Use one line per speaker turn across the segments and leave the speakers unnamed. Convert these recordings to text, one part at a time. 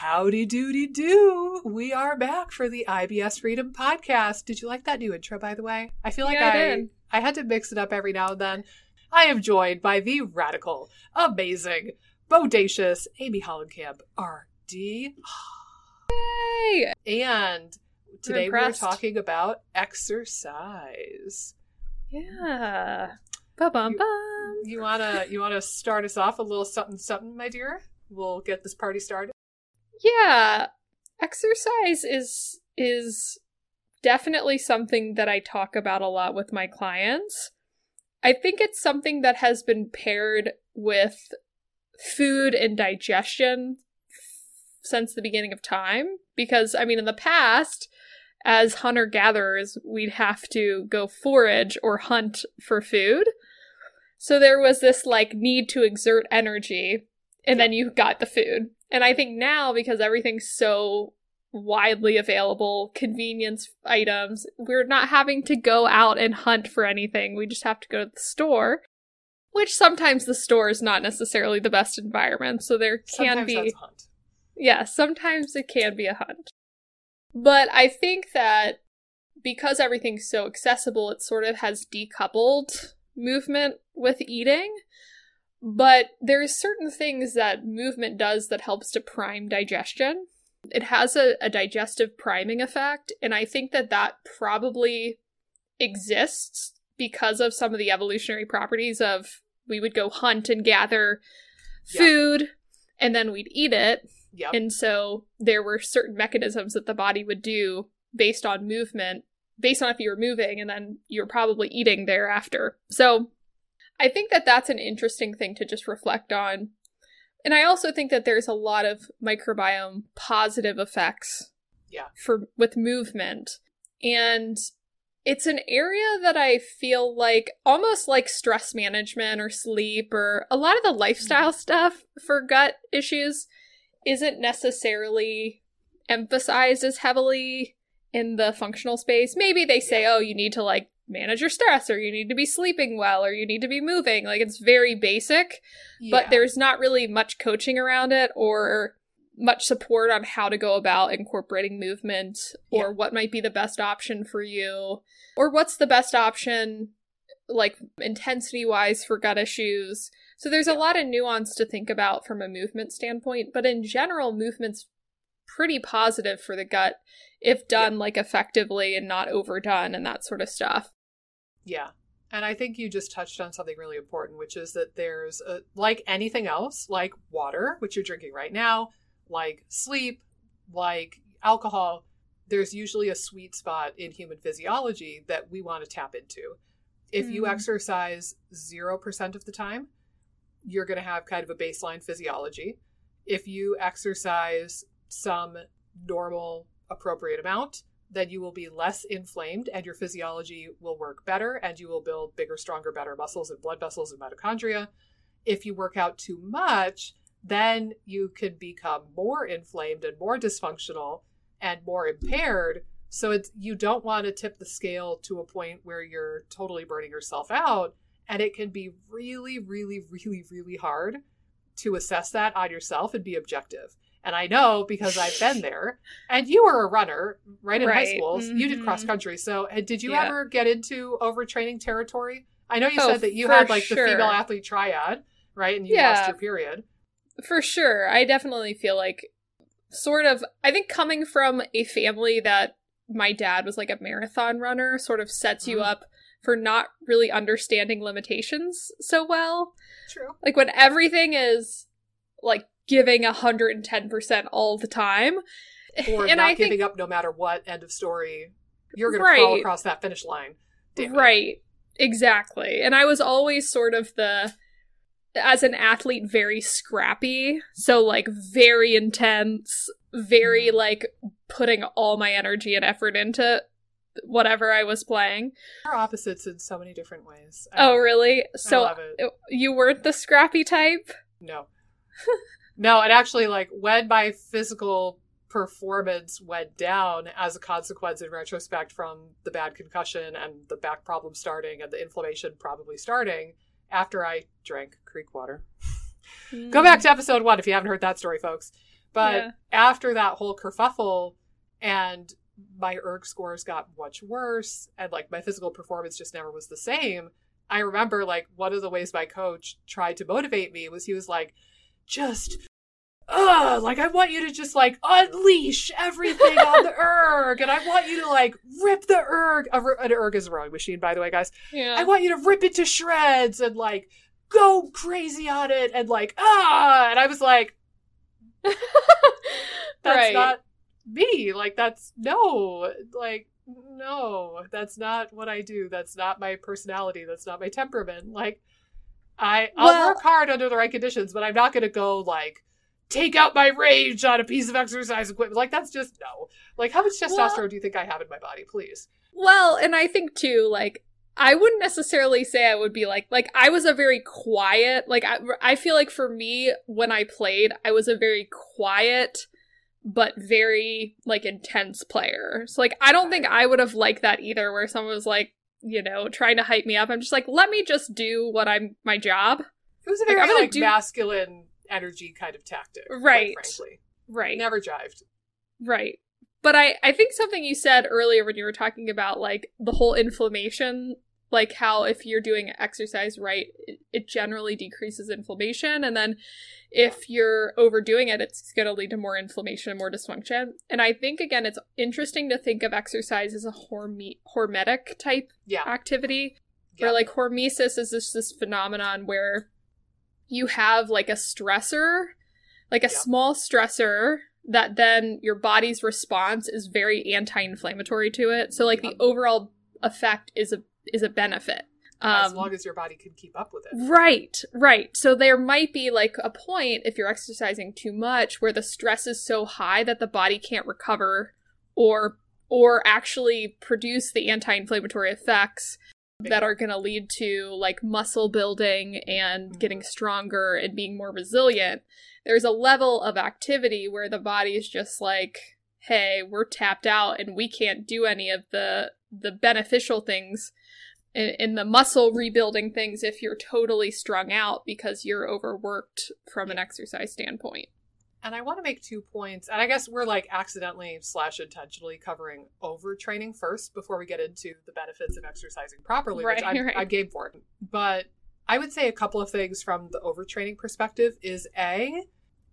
Howdy doody do. We are back for the IBS Freedom podcast. Did you like that new intro, by the way? I feel like
Yeah, I
I. I had to mix it up every now and then. I am joined by the radical, amazing, bodacious Amy Hollenkamp, RD.
Yay!
And today we're talking about exercise.
Yeah. Ba bum bum.
You wanna you wanna start us off a little something something, my dear? We'll get this party started.
Yeah. Exercise is is definitely something that I talk about a lot with my clients. I think it's something that has been paired with food and digestion since the beginning of time because I mean in the past as hunter gatherers we'd have to go forage or hunt for food. So there was this like need to exert energy and then you got the food. And I think now because everything's so widely available, convenience items, we're not having to go out and hunt for anything. We just have to go to the store. Which sometimes the store is not necessarily the best environment, so there can
Sometimes
be
that's a hunt.
yeah, sometimes it can be a hunt. But I think that because everything's so accessible, it sort of has decoupled movement with eating. But there's certain things that movement does that helps to prime digestion. It has a, a digestive priming effect, and I think that that probably exists because of some of the evolutionary properties of we would go hunt and gather food and then we'd eat it
Yep.
and so there were certain mechanisms that the body would do based on movement, based on if you were moving, and then you were probably eating thereafter. So I think that that's an interesting thing to just reflect on. And I also think that there's a lot of microbiome positive effects
Yeah.
for with movement. And it's an area that I feel like almost like stress management or sleep or a lot of the mm-hmm. lifestyle stuff for gut issues isn't necessarily emphasized as heavily in the functional space. Maybe they say, oh, you need to like manage your stress or you need to be sleeping well or you need to be moving. Like it's very basic, but there's not really much coaching around it or much support on how to go about incorporating movement or
Yeah.
what might be the best option for you or what's the best option like intensity wise for gut issues. So there's a lot of nuance to think about from a movement standpoint, but in general movement's pretty positive for the gut if done like effectively and not overdone and that sort of stuff.
Yeah. And I think you just touched on something really important, which is that there's, a, like anything else, like water, which you're drinking right now, like sleep, like alcohol, there's usually a sweet spot in human physiology that we want to tap into. If you
Mm.
exercise 0% of the time, you're going to have kind of a baseline physiology. If you exercise some normal, appropriate amount, then you will be less inflamed and your physiology will work better and you will build bigger, stronger, better muscles and blood vessels and mitochondria. If you work out too much, then you can become more inflamed and more dysfunctional and more impaired. So it's you don't want to tip the scale to a point where you're totally burning yourself out. And it can be really, really, really, really hard to assess that on yourself and be objective. And I know because I've been there. And you were a runner, right in high
Right.
school. You did cross country. So uh, did you
Yeah.
ever get into overtraining territory? I know you
Oh,
said that you had like the female athlete triad, right? And you
Yeah.
lost your period.
For sure. I definitely feel like sort of I think coming from a family that my dad was like a marathon runner sort of sets you
Mhm.
up for not really understanding limitations so well.
True.
Like when everything is like giving 110% all the time.
Or
and
not
I think
giving up no matter what, end of story. You're going to crawl across that finish line. Damn it.
Right. Exactly. And I was always sort of the as an athlete very scrappy, so like very intense, very
Mhm.
like putting all my energy and effort into whatever I was playing.
We're opposites in so many different ways. I
Oh,
it.
really? So
it.
you weren't the scrappy type?
No. no, and actually, like, when my physical performance went down as a consequence in retrospect from the bad concussion and the back problem starting and the inflammation probably starting after I drank creek water. Hmm. Go back to episode one if you haven't heard that story, folks. But
Yeah.
after that whole kerfuffle and my erg scores got much worse and like my physical performance just never was the same. I remember like one of the ways my coach tried to motivate me was he was like, just uh like I want you to just like unleash everything on the erg and I want you to like rip the erg an erg is a rowing machine by the way guys
Yeah.
I want you to rip it to shreds and like go crazy on it and like ah and I was like that's
right.
not me like that's no like no that's not what I do that's not my personality that's not my temperament like I I'll
Well-
work hard under the right conditions but I'm not going to go like take out my rage on a piece of exercise equipment like that's just no like how much testosterone
Well-
do you think I have in my body please
Well, and I think too, like, I wouldn't necessarily say I would be like, like, I was a very quiet, like, I, I feel like for me, when I played, I was a very quiet, but very, like, intense player. So, like, I don't think I would have liked that either, where someone was like, you know, trying to hype me up. I'm just like, let me just do what I'm, my job.
it was a
Like,
very
I'm
like
do-
masculine energy kind of tactic quite
Right.
frankly
Right.
never jived
Right. But I, I think something you said earlier when you were talking about like the whole inflammation, like how if you're doing exercise right, it, it generally decreases inflammation. And then if you're overdoing it, it's going to lead to more inflammation and more dysfunction. And I think, again, it's interesting to think of exercise as a horme- hormetic type
yeah
activity
Yeah.
where like hormesis is just this phenomenon where you have like a stressor like a
Yeah.
small stressor that then your body's response is very anti-inflammatory to it so like
Yeah.
the overall effect is a is a benefit
as
um,
long as your body can keep up with it
Right, right. So there might be like a point if you're exercising too much where the stress is so high that the body can't recover or or actually produce the anti-inflammatory effects that are going to lead to like muscle building and
Mhm.
getting stronger and being more resilient. There's a level of activity where the body is just like, "Hey, we're tapped out and we can't do any of the the beneficial things in, in the muscle rebuilding things if you're totally strung out because you're overworked from an exercise standpoint.
And i want to make two points and i guess we're like accidentally slash intentionally covering overtraining first before we get into the benefits of exercising properly which I'm,
right.
I'm game for it but i would say a couple of things from the overtraining perspective is a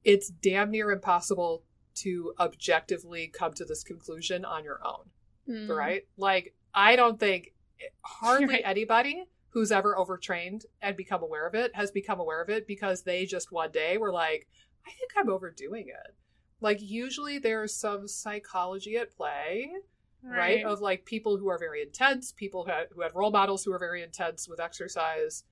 it's damn near impossible to objectively come to this conclusion on your own
Mm.
right? Like, I don't think hardly
Right.
anybody who's ever overtrained and become aware of it has become aware of it because they just one day were like, I think I'm overdoing it. Like, usually there's some psychology at play, right? Of like people who are very intense, people who have, who have role models who are very intense with exercise,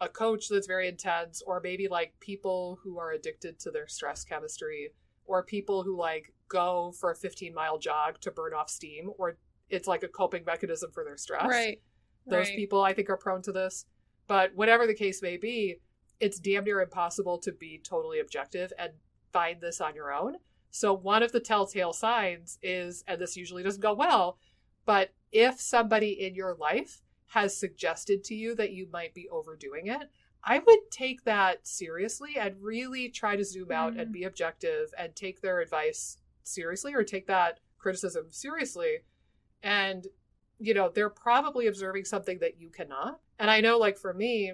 a coach that's very intense, or maybe like people who are addicted to their stress chemistry, or people who like go for a 15 mile jog to burn off steam, or it's like a coping mechanism for their stress.
Right.
Those
right.
people I think are prone to this. But whatever the case may be, it's damn near impossible to be totally objective and find this on your own. So one of the telltale signs is, and this usually doesn't go well, but if somebody in your life has suggested to you that you might be overdoing it, I would take that seriously and really try to zoom out
Mm.
and be objective and take their advice seriously or take that criticism seriously. And, you know, they're probably observing something that you cannot. And I know, like, for me,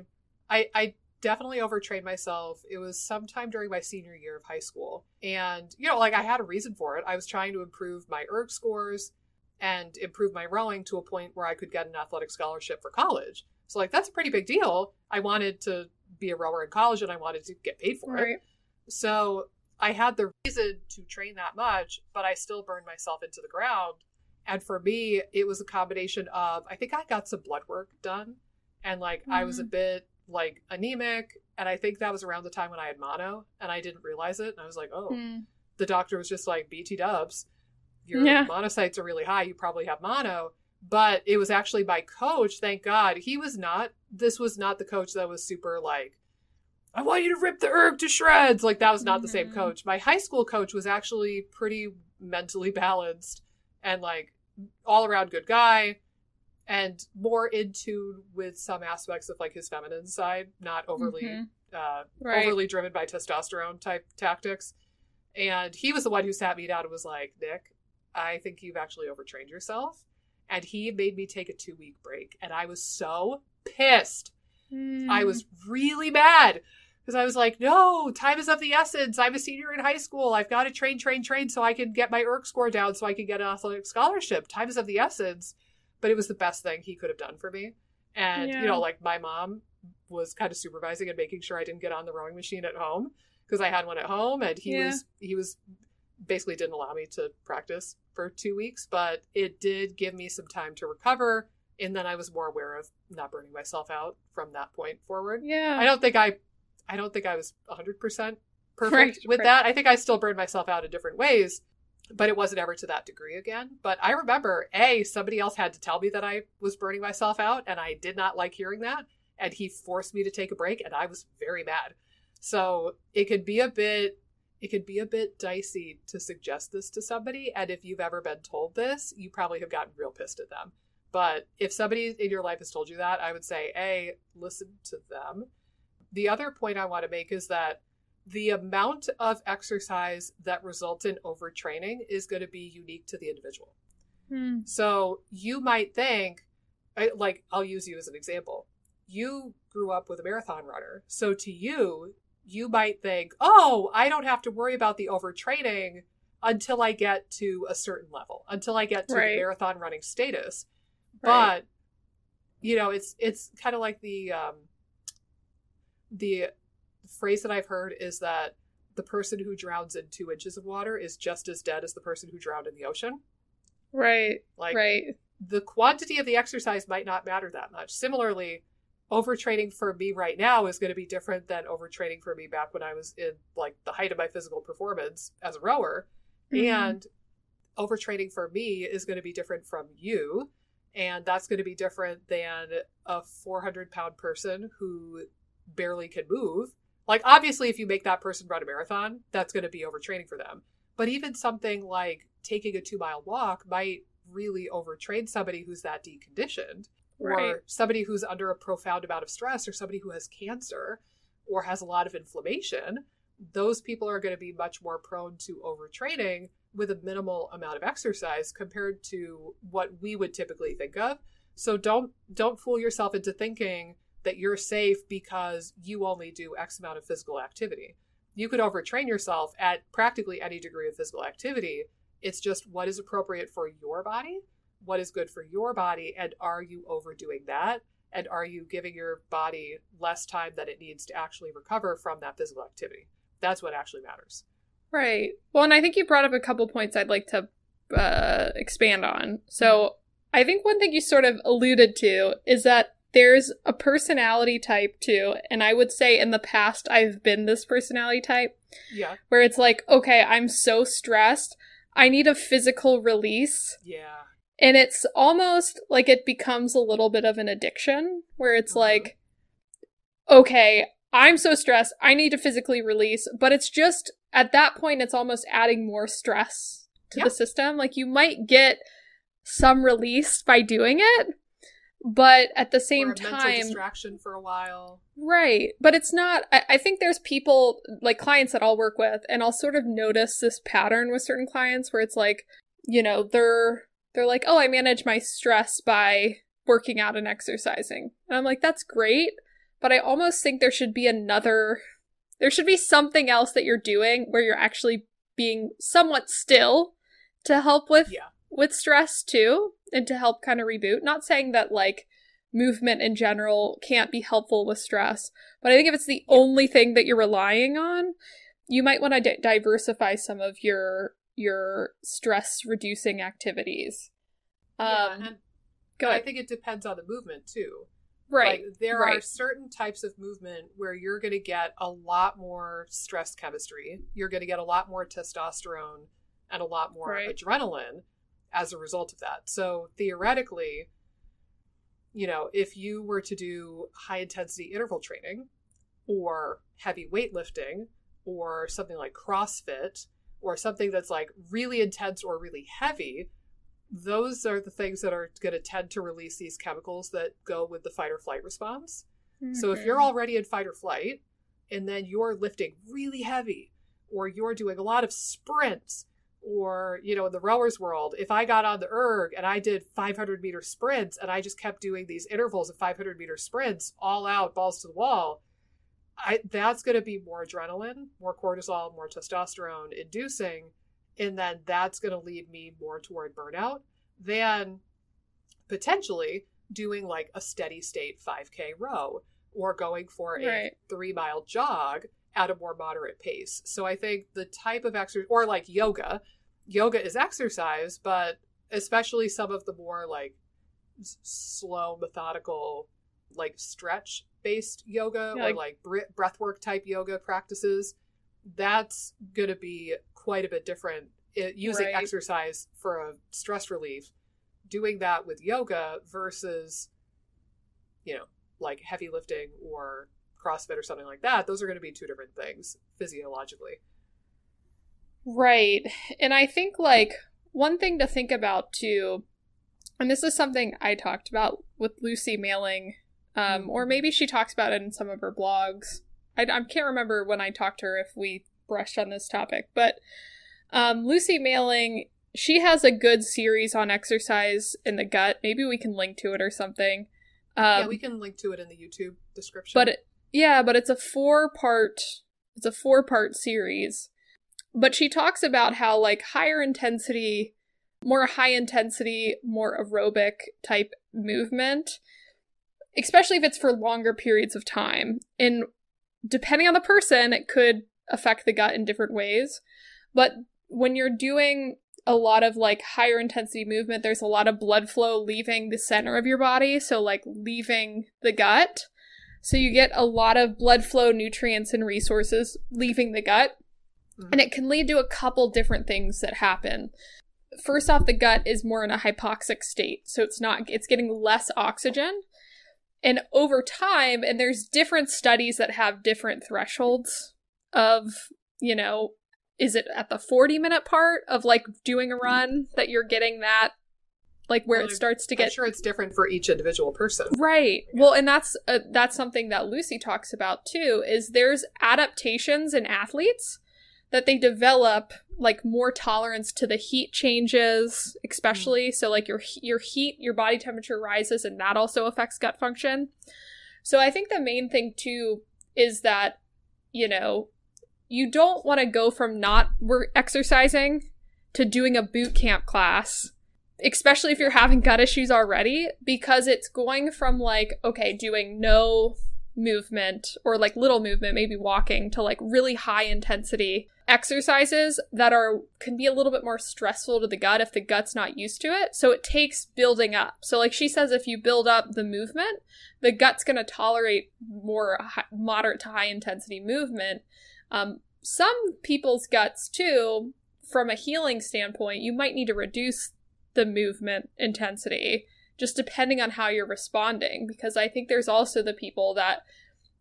I, I definitely overtrained myself. It was sometime during my senior year of high school. And, you know, like, I had a reason for it. I was trying to improve my ERG scores and improve my rowing to a point where I could get an athletic scholarship for college. So, like, that's a pretty big deal. I wanted to be a rower in college and I wanted to get paid for it. So I had the reason to train that much, but I still burned myself into the ground. And for me, it was a combination of I think I got some blood work done and like I was a
Mhm.
bit like anemic. And I think that was around the time when I had mono and I didn't realize it. And I was like, oh,
Mm.
the doctor was just like, BT dubs, your
Yeah.
monocytes are really high. You probably have mono. But it was actually my coach, thank God. He was not, this was not the coach that was super like, I want you to rip the erg to shreds. Like, that was not the same
Mhm.
coach. My high school coach was actually pretty mentally balanced and like all around good guy and more in tune with some aspects of like his feminine side, not overly
Mhm.
uh,
Right.
overly driven by testosterone type tactics. And he was the one who sat me down and was like, Nick, I think you've actually overtrained yourself. And he made me take a two week break. And I was so pissed.
Hmm.
I was really mad because I was like, no, time is of the essence. I'm a senior in high school. I've got to train, train, train so I can get my ERG score down so I can get an athletic scholarship. Time is of the essence. But it was the best thing he could have done for me. And,
Yeah.
you know, like my mom was kind of supervising and making sure I didn't get on the rowing machine at home because I had one at home and he
Yeah.
was, he was basically didn't allow me to practice for two weeks, but it did give me some time to recover. And then I was more aware of not burning myself out from that point forward.
Yeah.
I don't think I, I don't think I was 100% perfect
Right,
with
right.
that. I think I still burned myself out in different ways, but it wasn't ever to that degree again. But I remember, A, somebody else had to tell me that I was burning myself out, and I did not like hearing that. And he forced me to take a break, and I was very mad. So it could be a bit it could be a bit dicey to suggest this to somebody. And if you've ever been told this, you probably have gotten real pissed at them. But if somebody in your life has told you that, I would say, A, listen to them. The other point I want to make is that the amount of exercise that results in overtraining is going to be unique to the individual.
Hmm.
So you might think, like, I'll use you as an example. You grew up with a marathon runner. So to you, you might think, oh, I don't have to worry about the overtraining until I get to a certain level, until I get to
Right.
the marathon running status.
Right.
But you know, it's it's kind of like the um, the phrase that I've heard is that the person who drowns in two inches of water is just as dead as the person who drowned in the ocean.
right.
Like
right.
the quantity of the exercise might not matter that much. Similarly, overtraining for me right now is going to be different than overtraining for me back when I was in like the height of my physical performance as a rower.
Mhm.
And overtraining for me is going to be different from you. And that's going to be different than a 400 pound person who barely can move. Like, obviously, if you make that person run a marathon, that's going to be overtraining for them. But even something like taking a two mile walk might really overtrain somebody who's that deconditioned or somebody who's under a profound amount of stress or somebody who has cancer or has a lot of inflammation. Those people are going to be much more prone to overtraining with a minimal amount of exercise compared to what we would typically think of. So don't don't fool yourself into thinking that you're safe because you only do x amount of physical activity. You could overtrain yourself at practically any degree of physical activity. It's just what is appropriate for your body what is good for your body and are you overdoing that? And are you giving your body less time that it needs to actually recover from that physical activity? That's what actually matters.
Right. Well, and I think you brought up a couple points I'd like to uh, expand on. So I think one thing you sort of alluded to is that there's a personality type too. And I would say in the past, I've been this personality type
yeah
where it's like, okay, I'm so stressed. I need a physical release.
yeah
And it's almost like it becomes a little bit of an addiction where it's
Mhm.
like, okay, I'm so stressed. I need to physically release. But it's just at that point, it's almost adding more stress to
Yeah.
the system. Like you might get some release by doing it. But at the same time,
distraction for a while
Right. But it's not, I, I think there's people, like clients that I'll work with, and I'll sort of notice this pattern with certain clients where it's like, you know, they're, they're like, oh, I manage my stress by working out and exercising. And I'm like, that's great. But I almost think there should be another, there should be something else that you're doing where you're actually being somewhat still to help with,
yeah
with stress too, and to help kind of reboot. Not saying that like, movement in general can't be helpful with stress. But I think if it's the only thing that you're relying on, you might want to di- diversify some of your your stress reducing activities.
yeah
Um,
and
go
i think it depends on the movement too
right.
Like there are certain types of movement where you're going to get a lot more stress chemistry. You're going to get a lot more testosterone and a lot more
Right.
adrenaline as a result of that. So theoretically, you know, if you were to do high intensity interval training or heavy weightlifting or something like CrossFit or something that's like really intense or really heavy, those are the things that are going to tend to release these chemicals that go with the fight or flight response. So if you're
Mhm.
already in fight or flight and then you're lifting really heavy or you're doing a lot of sprints, or you know in the rowers world if i got on the erg and i did 500 meter sprints and i just kept doing these intervals of 500 meter sprints all out balls to the wall I, that's going to be more adrenaline more cortisol more testosterone inducing and then that's going to lead me more toward burnout than potentially doing like a steady state 5k row or going for a
Right.
three mile jog at a more moderate pace. So I think the type of exercise, or like yoga, yoga is exercise, but especially some of the more like s- slow, methodical, like stretch based yoga
Yeah,
or
like-
like bre- breathwork type yoga practices, that's going to be quite a bit different. It, using
Right.
exercise for a stress relief, doing that with yoga versus, you know, like heavy lifting or CrossFit or something like that, those are going to be two different things physiologically.
Right. And I think like one thing to think about too, and this is something I talked about with Lucy Mailing, um, or maybe she talks about it in some of her blogs. I, I can't remember when I talked to her if we brushed on this topic, but um, Lucy Mailing, she has a good series on exercise in the gut. Maybe we can link to it or something. Um,
yeah, we can link to it in the YouTube description.
but it, yeah, but it's a four part it's a four part series. But she talks about how like higher intensity, more high intensity, more aerobic type movement, especially if it's for longer periods of time. And depending on the person, it could affect the gut in different ways. But when you're doing a lot of like higher intensity movement, there's a lot of blood flow leaving the center of your body, so like leaving the gut. So you get a lot of blood flow, nutrients, and resources leaving the gut. Mm. And it can lead to a couple different things that happen. First off, the gut is more in a hypoxic state. So it's not, it's getting less oxygen. And over time, and there's different studies that have different thresholds of, you know, is it at the 40 minute part of like doing a run that you're getting that, like where
Well,
it starts to
I'm
get
sure it's different for each individual person.
Right. Well, and that's uh, that's something that Lucy talks about too. Is there's adaptations in athletes that they develop like more tolerance to the heat changes, especially so like your your heat, your body temperature rises, and that also affects gut function. So I think the main thing too is that you know you don't want to go from not we're exercising to doing a boot camp class especially if you're having gut issues already, because it's going from like, okay, doing no movement or like little movement, maybe walking, to like really high intensity exercises that are can be a little bit more stressful to the gut if the gut's not used to it. So it takes building up. So like she says if you build up the movement, the gut's going to tolerate more hi- moderate to high intensity movement. Um, some people's guts too from a healing standpoint, you might need to reduce the movement intensity just depending on how you're responding. Because i think there's also the people that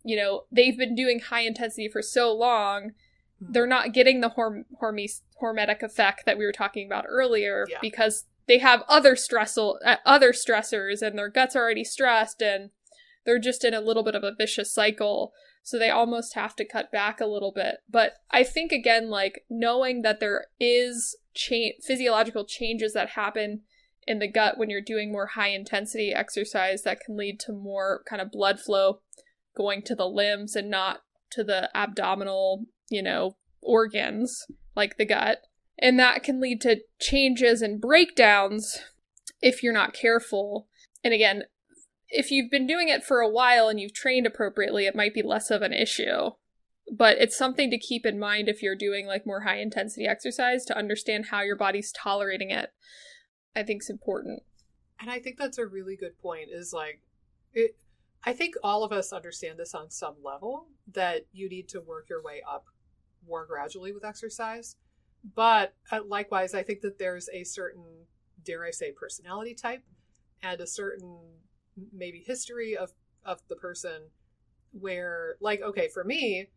you know they've been doing high intensity for so long they're not getting the horm- horme- hormetic effect that we were talking about earlier
Yeah.
because they have other stressful uh, other stressors and their guts are already stressed and they're just in a little bit of a vicious cycle. So they almost have to cut back a little bit. But i think again like knowing that there is cha- physiological changes that happen in the gut when you're doing more high intensity exercise that can lead to more kind of blood flow going to the limbs and not to the abdominal, you know, organs like the gut. And that can lead to changes and breakdowns if you're not careful. And again, if you've been doing it for a while and you've trained appropriately, it might be less of an issue. But it's something to keep in mind if you're doing like more high intensity exercise to understand how your body's tolerating it. I think is important.
And I think that's a really good point is like it I think all of us understand this on some level that you need to work your way up more gradually with exercise. But uh, likewise, I think that there's a certain, dare I say, personality type and a certain maybe history of, of the person where, like, okay, for me,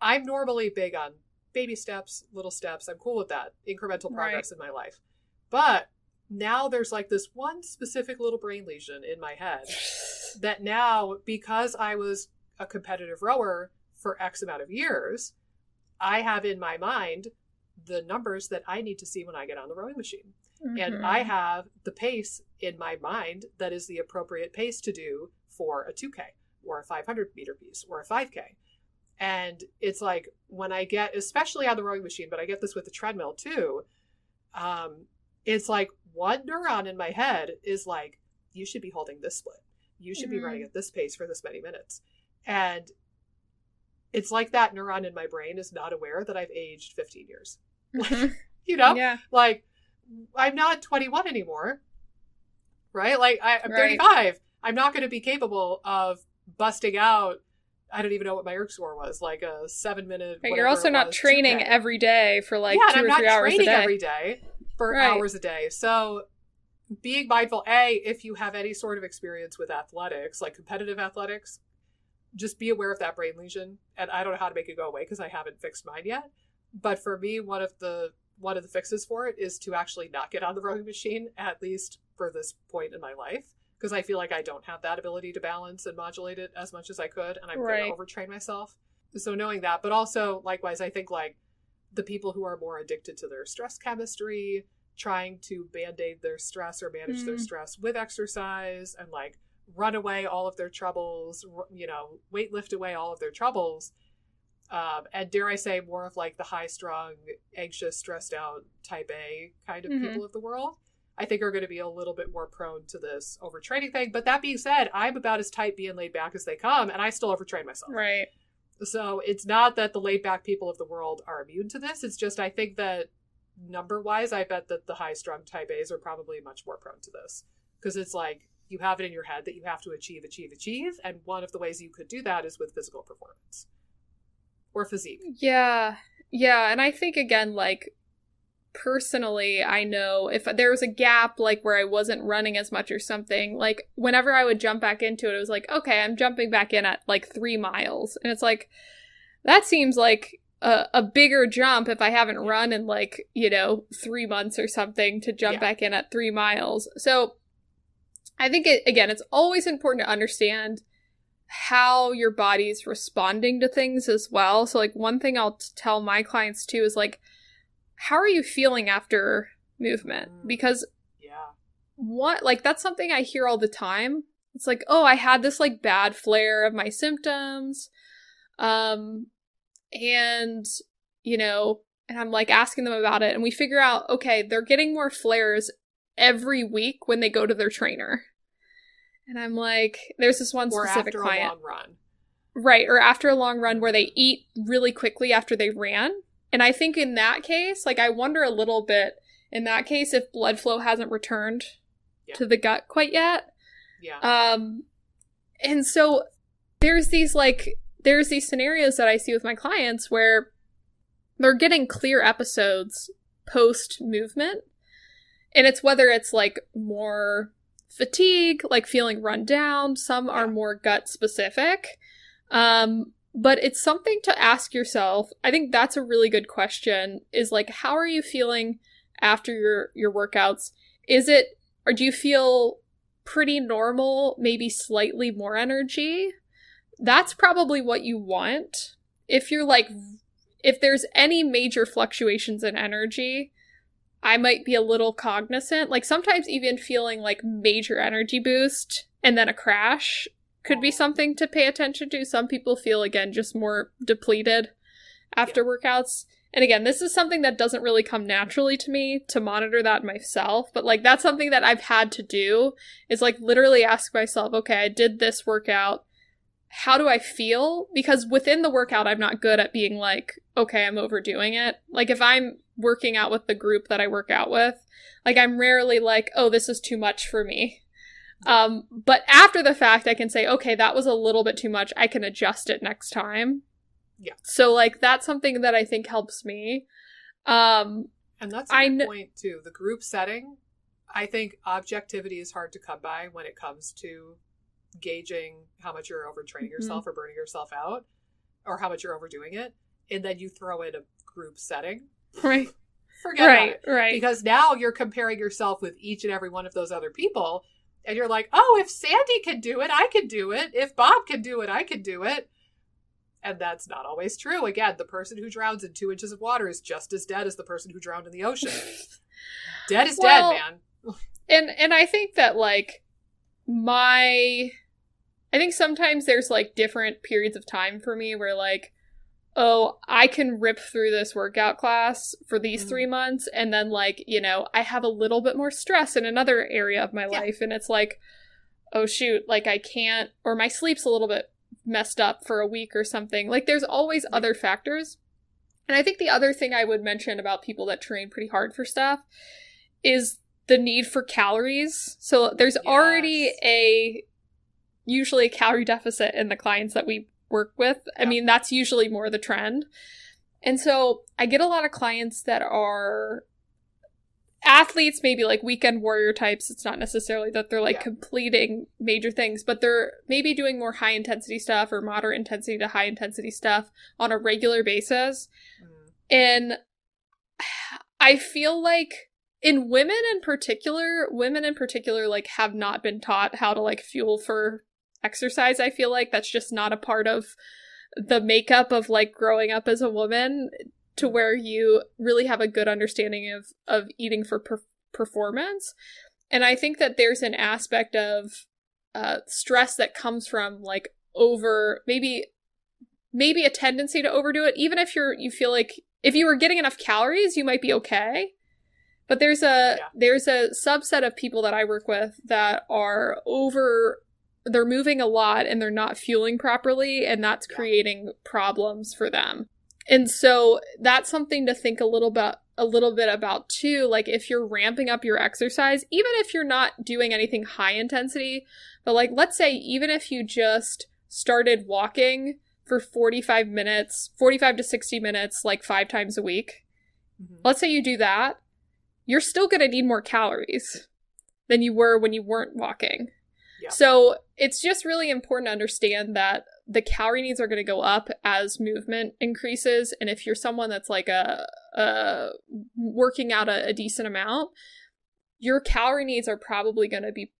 I'm normally big on baby steps, little steps. I'm cool with that, incremental
Right.
progress in my life. But now there's like this one specific little brain lesion in my head that now because I was a competitive rower for X amount of years, I have in my mind the numbers that I need to see when I get on the rowing machine. And I
Mm-hmm.
have the pace in my mind that is the appropriate pace to do for a 2K or a 500 meter piece or a 5K. And it's like when I get, especially on the rowing machine, but I get this with the treadmill too. Um, it's like one neuron in my head is like, you should be holding this split. You should be
Mhm.
running at this pace for this many minutes. And it's like that neuron in my brain is not aware that I've aged 15 years.
Mhm.
You know?
Yeah.
like i'm not 21 anymore right like I, i'm
Right.
35 i'm not going to be capable of busting out i don't even know what my erg score was like a seven minute
But you're also not training every day for like
yeah,
two
i'm
or
not
three hours a day.
every day for
Right.
hours a day. So being mindful a if you have any sort of experience with athletics like competitive athletics just be aware of that brain lesion. And i don't know how to make it go away because i haven't fixed mine yet. But for me one of the one of the fixes for it is to actually not get on the rowing machine at least for this point in my life because i feel like i don't have that ability to balance and modulate it as much as i could and i'm
Right.
going to overtrain myself so knowing that but also likewise i think like the people who are more addicted to their stress chemistry trying to band-aid their stress or manage their
Mm.
stress with exercise and like run away all of their troubles you know weight lift away all of their troubles um, and dare i say more of like the high strung anxious stressed out type a kind of
Mhm.
people of the world i think are going to be a little bit more prone to this overtraining thing but that being said i'm about as tight being laid back as they come and i still overtrain myself
Right.
so it's not that the laid back people of the world are immune to this. It's just I think that number wise, I bet that the high strung type A's are probably much more prone to this. Because it's like you have it in your head that you have to achieve, achieve, achieve. And one of the ways you could do that is with physical performance or physique.
Yeah. Yeah. And I think again, like personally, I know if there was a gap like where I wasn't running as much or something, like whenever I would jump back into it, it was like, okay, I'm jumping back in at like three miles. And it's like, that seems like a, a bigger jump if I haven't run in like, you know, three months or something to jump
Yeah.
back in at three miles. So I think it, again, it's always important to understand how your body's responding to things as well. So, like, one thing I'll tell my clients too is like, how are you feeling after movement?
Mm.
Because
Yeah.
what, like, that's something I hear all the time. It's like, oh, I had this like bad flare of my symptoms. Um, and, you know, and I'm like asking them about it, and we figure out, okay, they're getting more flares every week when they go to their trainer. And I'm like, there's this one
Or
specific client.
a long run.
Right, or after a long run where they eat really quickly after they ran. And I think in that case, like I wonder a little bit in that case if blood flow hasn't returned
Yeah.
to the gut quite yet.
Yeah.
Um and so there's these like there's these scenarios that I see with my clients where they're getting clear episodes post movement. And it's whether it's like more fatigue, like feeling run down, some are more gut specific. Um but it's something to ask yourself. I think that's a really good question is like how are you feeling after your your workouts? Is it or do you feel pretty normal, maybe slightly more energy? That's probably what you want. If you're like if there's any major fluctuations in energy, I might be a little cognizant. Like sometimes even feeling like major energy boost and then a crash could be something to pay attention to. Some people feel again just more depleted after workouts. And again, this is something that doesn't really come naturally to me to monitor that myself, but like that's something that I've had to do is like literally ask myself, okay, I did this workout. How do I feel? Because within the workout, I'm not good at being like, okay, I'm overdoing it. Like if I'm working out with the group that I work out with, like I'm rarely like, oh, this is too much for me. Um, but after the fact, I can say, okay, that was a little bit too much. I can adjust it next time.
Yeah.
So like that's something that I think helps me. Um,
And that's a
I
good
kn-
point too. The group setting, I think objectivity is hard to come by when it comes to gauging how much you're overtraining
Mhm.
yourself or burning yourself out, or how much you're overdoing it, and then you throw in a group setting.
right,
Forget
right, right.
Because now you're comparing yourself with each and every one of those other people, and you're like, oh, if Sandy can do it, I can do it. If Bob can do it, I can do it. And that's not always true. Again, the person who drowns in two inches of water is just as dead as the person who drowned in the ocean. dead is
Well,
dead, man.
and and I think that like my I think sometimes there's like different periods of time for me where like oh, I can rip through this workout class for these
Mhm.
3 months and then like, you know, I have a little bit more stress in another area of my
Yeah.
life and it's like oh shoot, like I can't or my sleep's a little bit messed up for a week or something. Like there's always other factors. And I think the other thing I would mention about people that train pretty hard for stuff is the need for calories. So there's already a usually a calorie deficit in the clients that we work with. I mean, that's usually more the trend. And so I get a lot of clients that are athletes, maybe like weekend warrior types. It's not necessarily that they're like
Yeah.
completing major things, but they're maybe doing more high intensity stuff or moderate intensity to high intensity stuff on a regular basis.
Mm.
And I feel like in women in particular, women in particular like have not been taught how to like fuel for exercise. I feel like that's just not a part of the makeup of like growing up as a woman to where you really have a good understanding of of eating for per- performance. And I think that there's an aspect of uh, stress that comes from like over maybe maybe a tendency to overdo it even if you're you feel like if you were getting enough calories you might be okay but there's a
Yeah.
there's a subset of people that i work with that are over they're moving a lot and they're not fueling properly and that's creating problems for them and so that's something to think a little bit a little bit about too like if you're ramping up your exercise even if you're not doing anything high intensity but like let's say even if you just started walking for 45 minutes 45 to 60 minutes like 5 times a week
Mhm.
let's say you do that you're still going to need more calories than you were when you weren't walking
Yeah.
so it's just really important to understand that the calorie needs are going to go up as movement increases and if you're someone that's like a, a working out a, a decent amount your calorie needs are probably going to be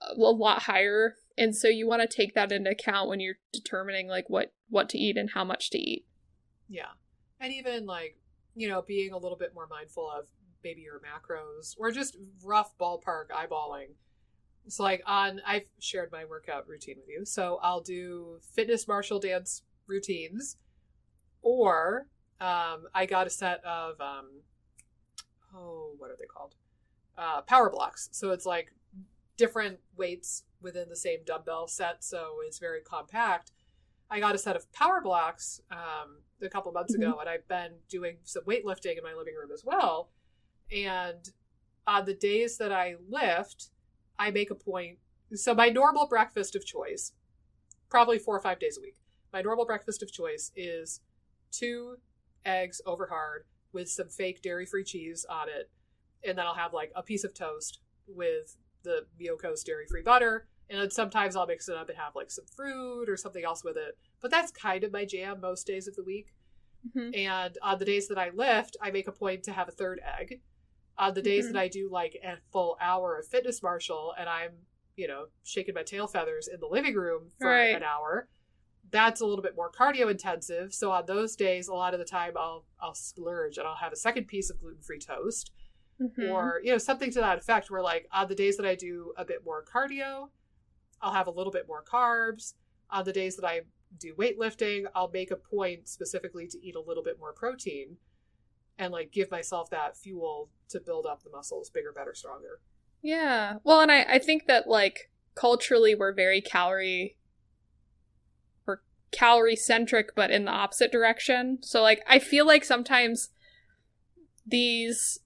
a lot higher and so you want to take that into account when you're determining like what what to eat and how much to eat
Yeah. And even like, you know, being a little bit more mindful of maybe your macros or just rough ballpark eyeballing. It's like on I've shared my workout routine with you. So I'll do Fitness Marshall dance routines or um I got a set of um oh, what are they called? Uh power blocks. So it's like different weights within the same dumbbell set, so it's very compact. I got a set of power blocks um, a couple months ago, and I've been doing some weightlifting in my living room as well. And on the days that I lift, I make a point. So my normal breakfast of choice, probably four or five days a week, my normal breakfast of choice is two eggs over hard with some fake dairy-free cheese on it, and then I'll have like a piece of toast with the Miyoko's dairy-free butter, and then sometimes I'll mix it up and have like some fruit or something else with it. But that's kind of my jam most days of the week.
Mhm.
And on the days that I lift, I make a point to have a third egg. On the days
Mhm.
that I do like a full hour of Fitness Marshall and I'm, you know, shaking my tail feathers in the living room for
Right.
an hour, that's a little bit more cardio intensive. So on those days, a lot of the time I'll I'll splurge and I'll have a second piece of gluten free toast
Mhm.
or you know something to that effect where like on the days that i do a bit more cardio i'll have a little bit more carbs on the days that i do weightlifting i'll make a point specifically to eat a little bit more protein and like give myself that fuel to build up the muscles bigger better stronger
Yeah. Well, and I, I think that like culturally we're very calorie or calorie centric, but in the opposite direction. So like I feel like sometimes these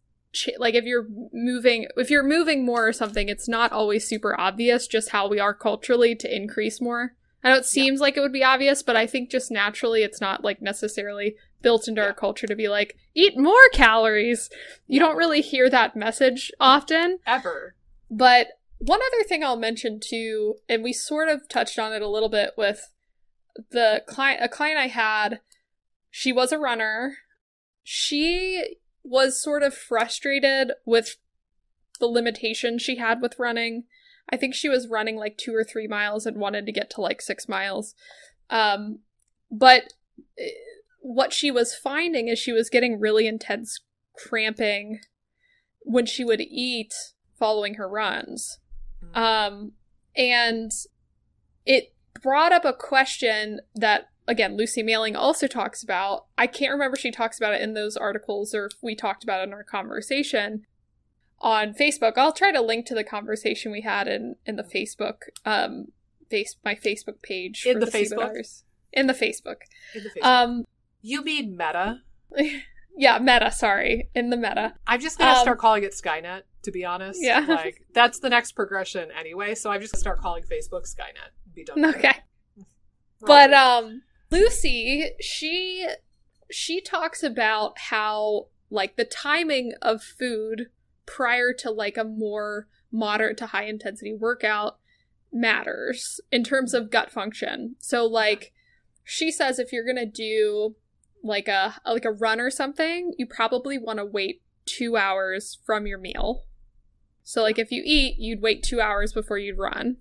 like if you're moving if you're moving more or something, it's not always super obvious just how we are culturally to increase more. I know it seems like it would be obvious, but I think just naturally it's not like necessarily built into our culture to be like eat more calories. You don't really hear that message often.
ever
But one other thing I'll mention too, and we sort of touched on it a little bit with the client, a client I had, she was a runner. She was sort of frustrated with the limitations she had with running. I think she was running like two or three miles and wanted to get to like six miles. Um, but uh, what she was finding is she was getting really intense cramping when she would eat following her runs.
Mm.
Um, and it brought up a question that, again, Lucy Mailing also talks about. I can't remember if she talks about it in those articles or if we talked about it in our conversation on Facebook. I'll try to link to the conversation we had in, in the Facebook, um, face, my Facebook page.
In
for
the Facebook?
Cibodars. In the Facebook.
In the Facebook.
Um,
you mean meta?
yeah, meta, sorry. In the meta.
I'm just gonna
Um,
start calling it Skynet. To be honest,
Yeah.
like that's the next progression anyway. So I'm just gonna start calling Facebook Skynet. Be done.
Okay. But um Lucy, she she talks about how like the timing of food prior to like a more moderate to high intensity workout matters in terms of gut function. So like she says if you're going to do like a like a run or something, you probably want to wait 2 hours from your meal. So like if you eat, you'd wait 2 hours before you'd run.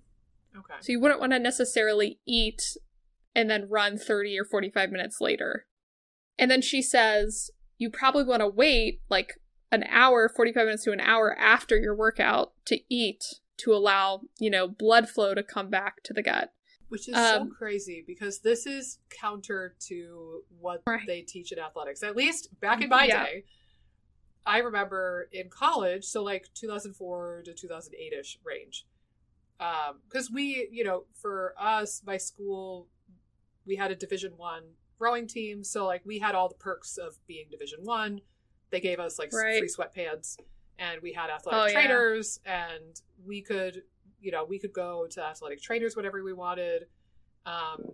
okay.
So you wouldn't want to necessarily eat and then run 30 or 45 minutes later. And then she says you probably want to wait like an hour, 45 minutes to an hour after your workout to eat to allow, you know, blood flow to come back to the gut.
Which is so
Um,
crazy because this is counter to what
Right.
they teach in athletics. At least back in my
Yeah.
day, I remember in college, so like 2004 to 2008 ish range. Because we, you know, for us, my school, we had a Division One rowing team, so like we had all the perks of being Division One. They gave us like
Right.
free sweatpants, and we had athletic
Oh, yeah.
trainers, and we could you know, we could go to athletic trainers whenever we wanted. Um,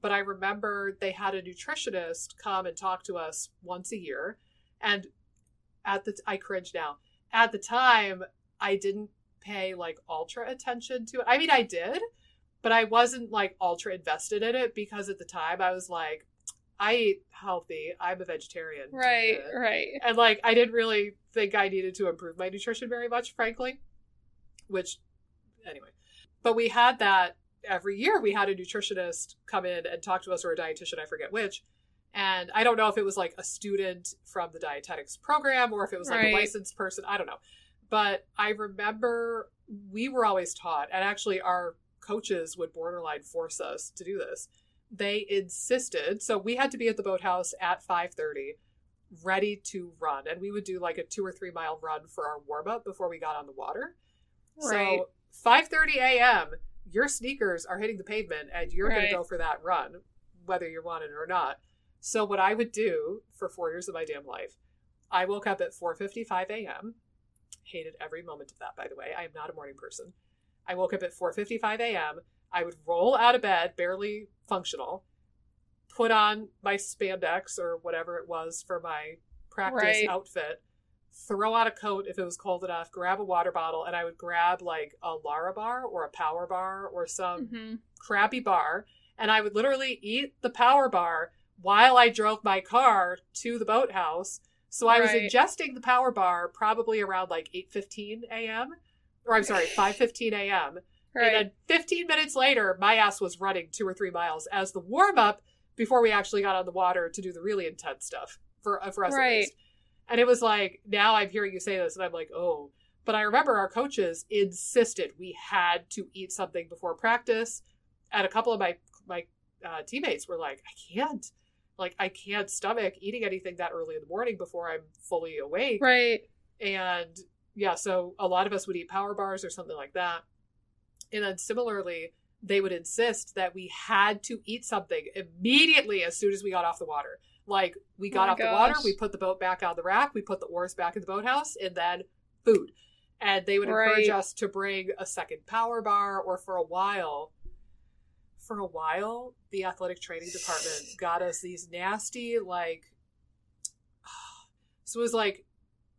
but I remember they had a nutritionist come and talk to us once a year. And at the, I cringe now. At the time, I didn't pay like ultra attention to it. I mean, I did, but I wasn't like ultra invested in it because at the time I was like, I eat healthy. I'm a vegetarian.
Right, right.
and like I didn't really think I needed to improve my nutrition very much, frankly. Which, anyway, but we had that every year. We had a nutritionist come in and talk to us, or a dietitian, I forget which. And I don't know if it was like a student from the dietetics program or if it was like
Right.
a licensed person. I don't know. But I remember we were always taught, and actually our coaches would borderline force us to do this. They insisted, so we had to be at the boathouse at 5:30 ready to run and we would do like a 2 or 3 mile run for our warm up before we got on the water.
Right.
So 5:30 a.m. your sneakers are hitting the pavement and you're going to go for that run whether you want it or not. So what I would do for 4 years of my damn life, I woke up at 4:55 a.m. Hated every moment of that by the way. I am not a morning person. I woke up at 4:55 a.m. I would roll out of bed, barely functional, put on my spandex or whatever it was for my practice
Right.
outfit, throw on a coat if it was cold enough, grab a water bottle, and I would grab like a Lara bar or a power bar or some
hmm
crappy bar, and I would literally eat the power bar while I drove my car to the boathouse. So I was
Right.
ingesting the power bar probably around like 8:15 a.m. or I'm sorry, 5:15 a.m.
Right.
And then 15 minutes later, my ass was running two or three miles as the warm up before we actually got on the water to do the really intense stuff for uh, for us at least. And it was like now I'm hearing you say this, and I'm like, oh. But I remember our coaches insisted we had to eat something before practice, and a couple of my my uh, teammates were like, I can't, like I can't stomach eating anything that early in the morning before I'm fully awake.
right.
And yeah, so a lot of us would eat power bars or something like that. And then similarly, they would insist that we had to eat something immediately as soon as we got off the water. Like we oh got
Oh
off the water, we put the boat back on the rack, we put the oars back in the boathouse, and then food. And they would encourage us to bring a second power bar, or for a while, for a while, the athletic training department got us these nasty, like, so it was like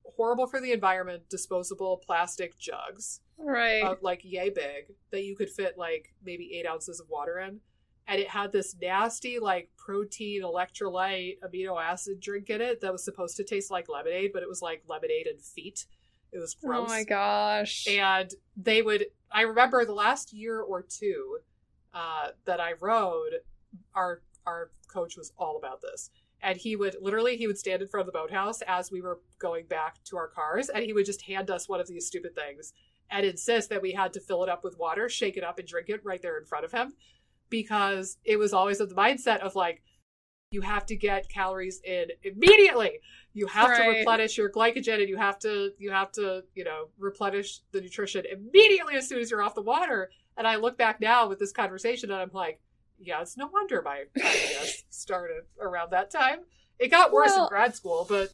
horrible for the environment, disposable plastic jugs
Right.
of like yay big that you could fit like maybe eight ounces of water in. And it had this nasty like protein electrolyte amino acid drink in it that was supposed to taste like lemonade, but it was like lemonade and feet. It was gross.
oh my gosh.
And they would I remember the last year or two uh, that I rowed, our our coach was all about this. And he would literally he would stand in front of the boathouse as we were going back to our cars and he would just hand us one of these stupid things and insist that we had to fill it up with water, shake it up and drink it right there in front of him because it was always of the mindset of like you have to get calories in immediately. You have right. to replenish your glycogen and you have to you have to, you know, replenish the nutrition immediately as soon as you're off the water. And I look back now with this conversation and I'm like, yeah, it's no wonder my IBS started around that time. It got worse well, in grad school, but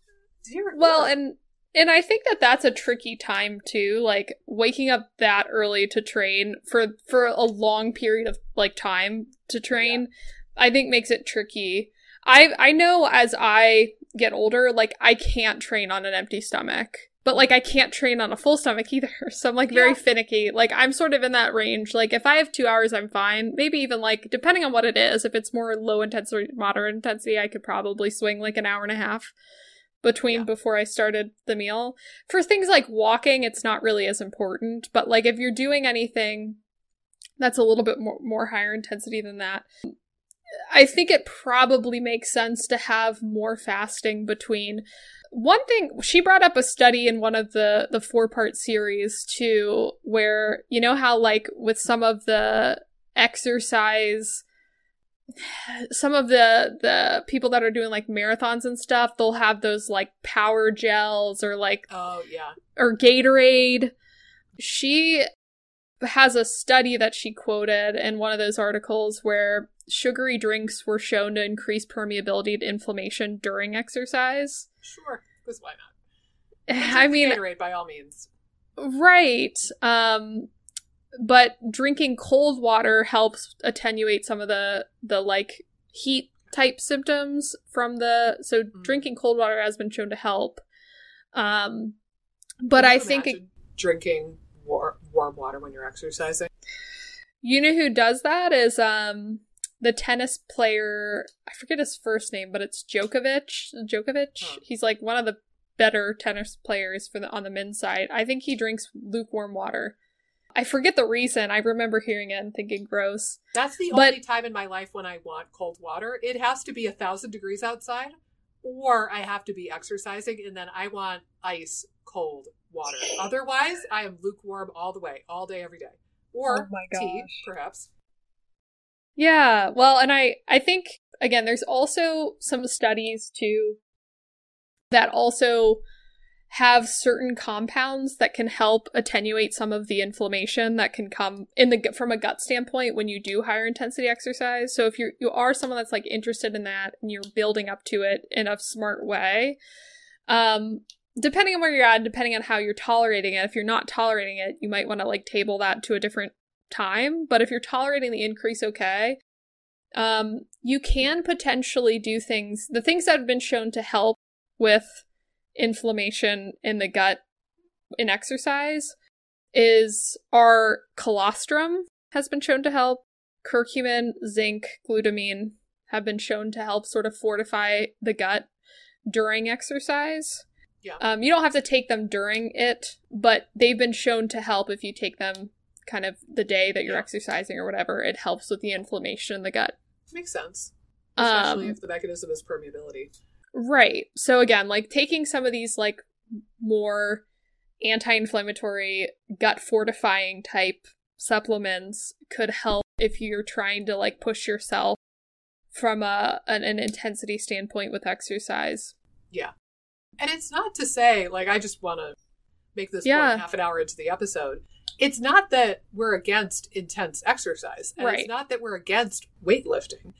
well, and and I think that that's a tricky time too, like waking up that early to train for for a long period of like time to train. Yeah. I think makes it tricky. I I know as I get older, like I can't train on an empty stomach. But like I can't train on a full stomach either. So I'm like very yeah. finicky. Like I'm sort of in that range. Like if I have two hours, I'm fine. Maybe even like depending on what it is. If it's more low intensity, moderate intensity, I could probably swing like an hour and a half between yeah. before I started the meal. For things like walking, it's not really as important. But like if you're doing anything that's a little bit more, more higher intensity than that, I think it probably makes sense to have more fasting between one thing she brought up a study in one of the the four part series too where you know how like with some of the exercise some of the the people that are doing like marathons and stuff they'll have those like power gels or like
oh yeah
or Gatorade she has a study that she quoted in one of those articles where sugary drinks were shown to increase permeability to inflammation during exercise.
Sure, because why
not? I mean,
Gatorade by all means.
Right. Um, but drinking cold water helps attenuate some of the the like heat type symptoms from the so mm. drinking cold water has been shown to help. Um, but I think it,
drinking war- warm water when you're exercising.
You know who does that is um the tennis player. I forget his first name, but it's Djokovic. Djokovic. Huh. He's like one of the better tennis players for the on the men's side. I think he drinks lukewarm water. I forget the reason. I remember hearing it and thinking gross.
That's the but, only time in my life when I want cold water. It has to be a thousand degrees outside, or I have to be exercising, and then I want ice cold water. Otherwise, I am lukewarm all the way, all day, every day. Or oh tea, perhaps.
Yeah, well, and I I think again, there's also some studies too that also have certain compounds that can help attenuate some of the inflammation that can come in the from a gut standpoint when you do higher intensity exercise. So if you you are someone that's like interested in that and you're building up to it in a smart way, um, depending on where you're at, depending on how you're tolerating it, if you're not tolerating it, you might want to like table that to a different time. But if you're tolerating the increase okay, um, you can potentially do things. The things that have been shown to help with inflammation in the gut in exercise is our colostrum has been shown to help. Curcumin, zinc, glutamine have been shown to help sort of fortify the gut during exercise.
Yeah.
Um, you don't have to take them during it, but they've been shown to help if you take them kind of the day that you're yeah. exercising or whatever. It helps with the inflammation in the gut.
Makes sense. Especially um, if the mechanism is permeability.
Right. So again, like taking some of these like more anti-inflammatory gut fortifying type supplements could help if you're trying to like push yourself from a an, an intensity standpoint with exercise.
Yeah. And it's not to say, like, I just want to make this yeah. half an hour into the episode. It's not that we're against intense exercise. And right. it's not that we're against weightlifting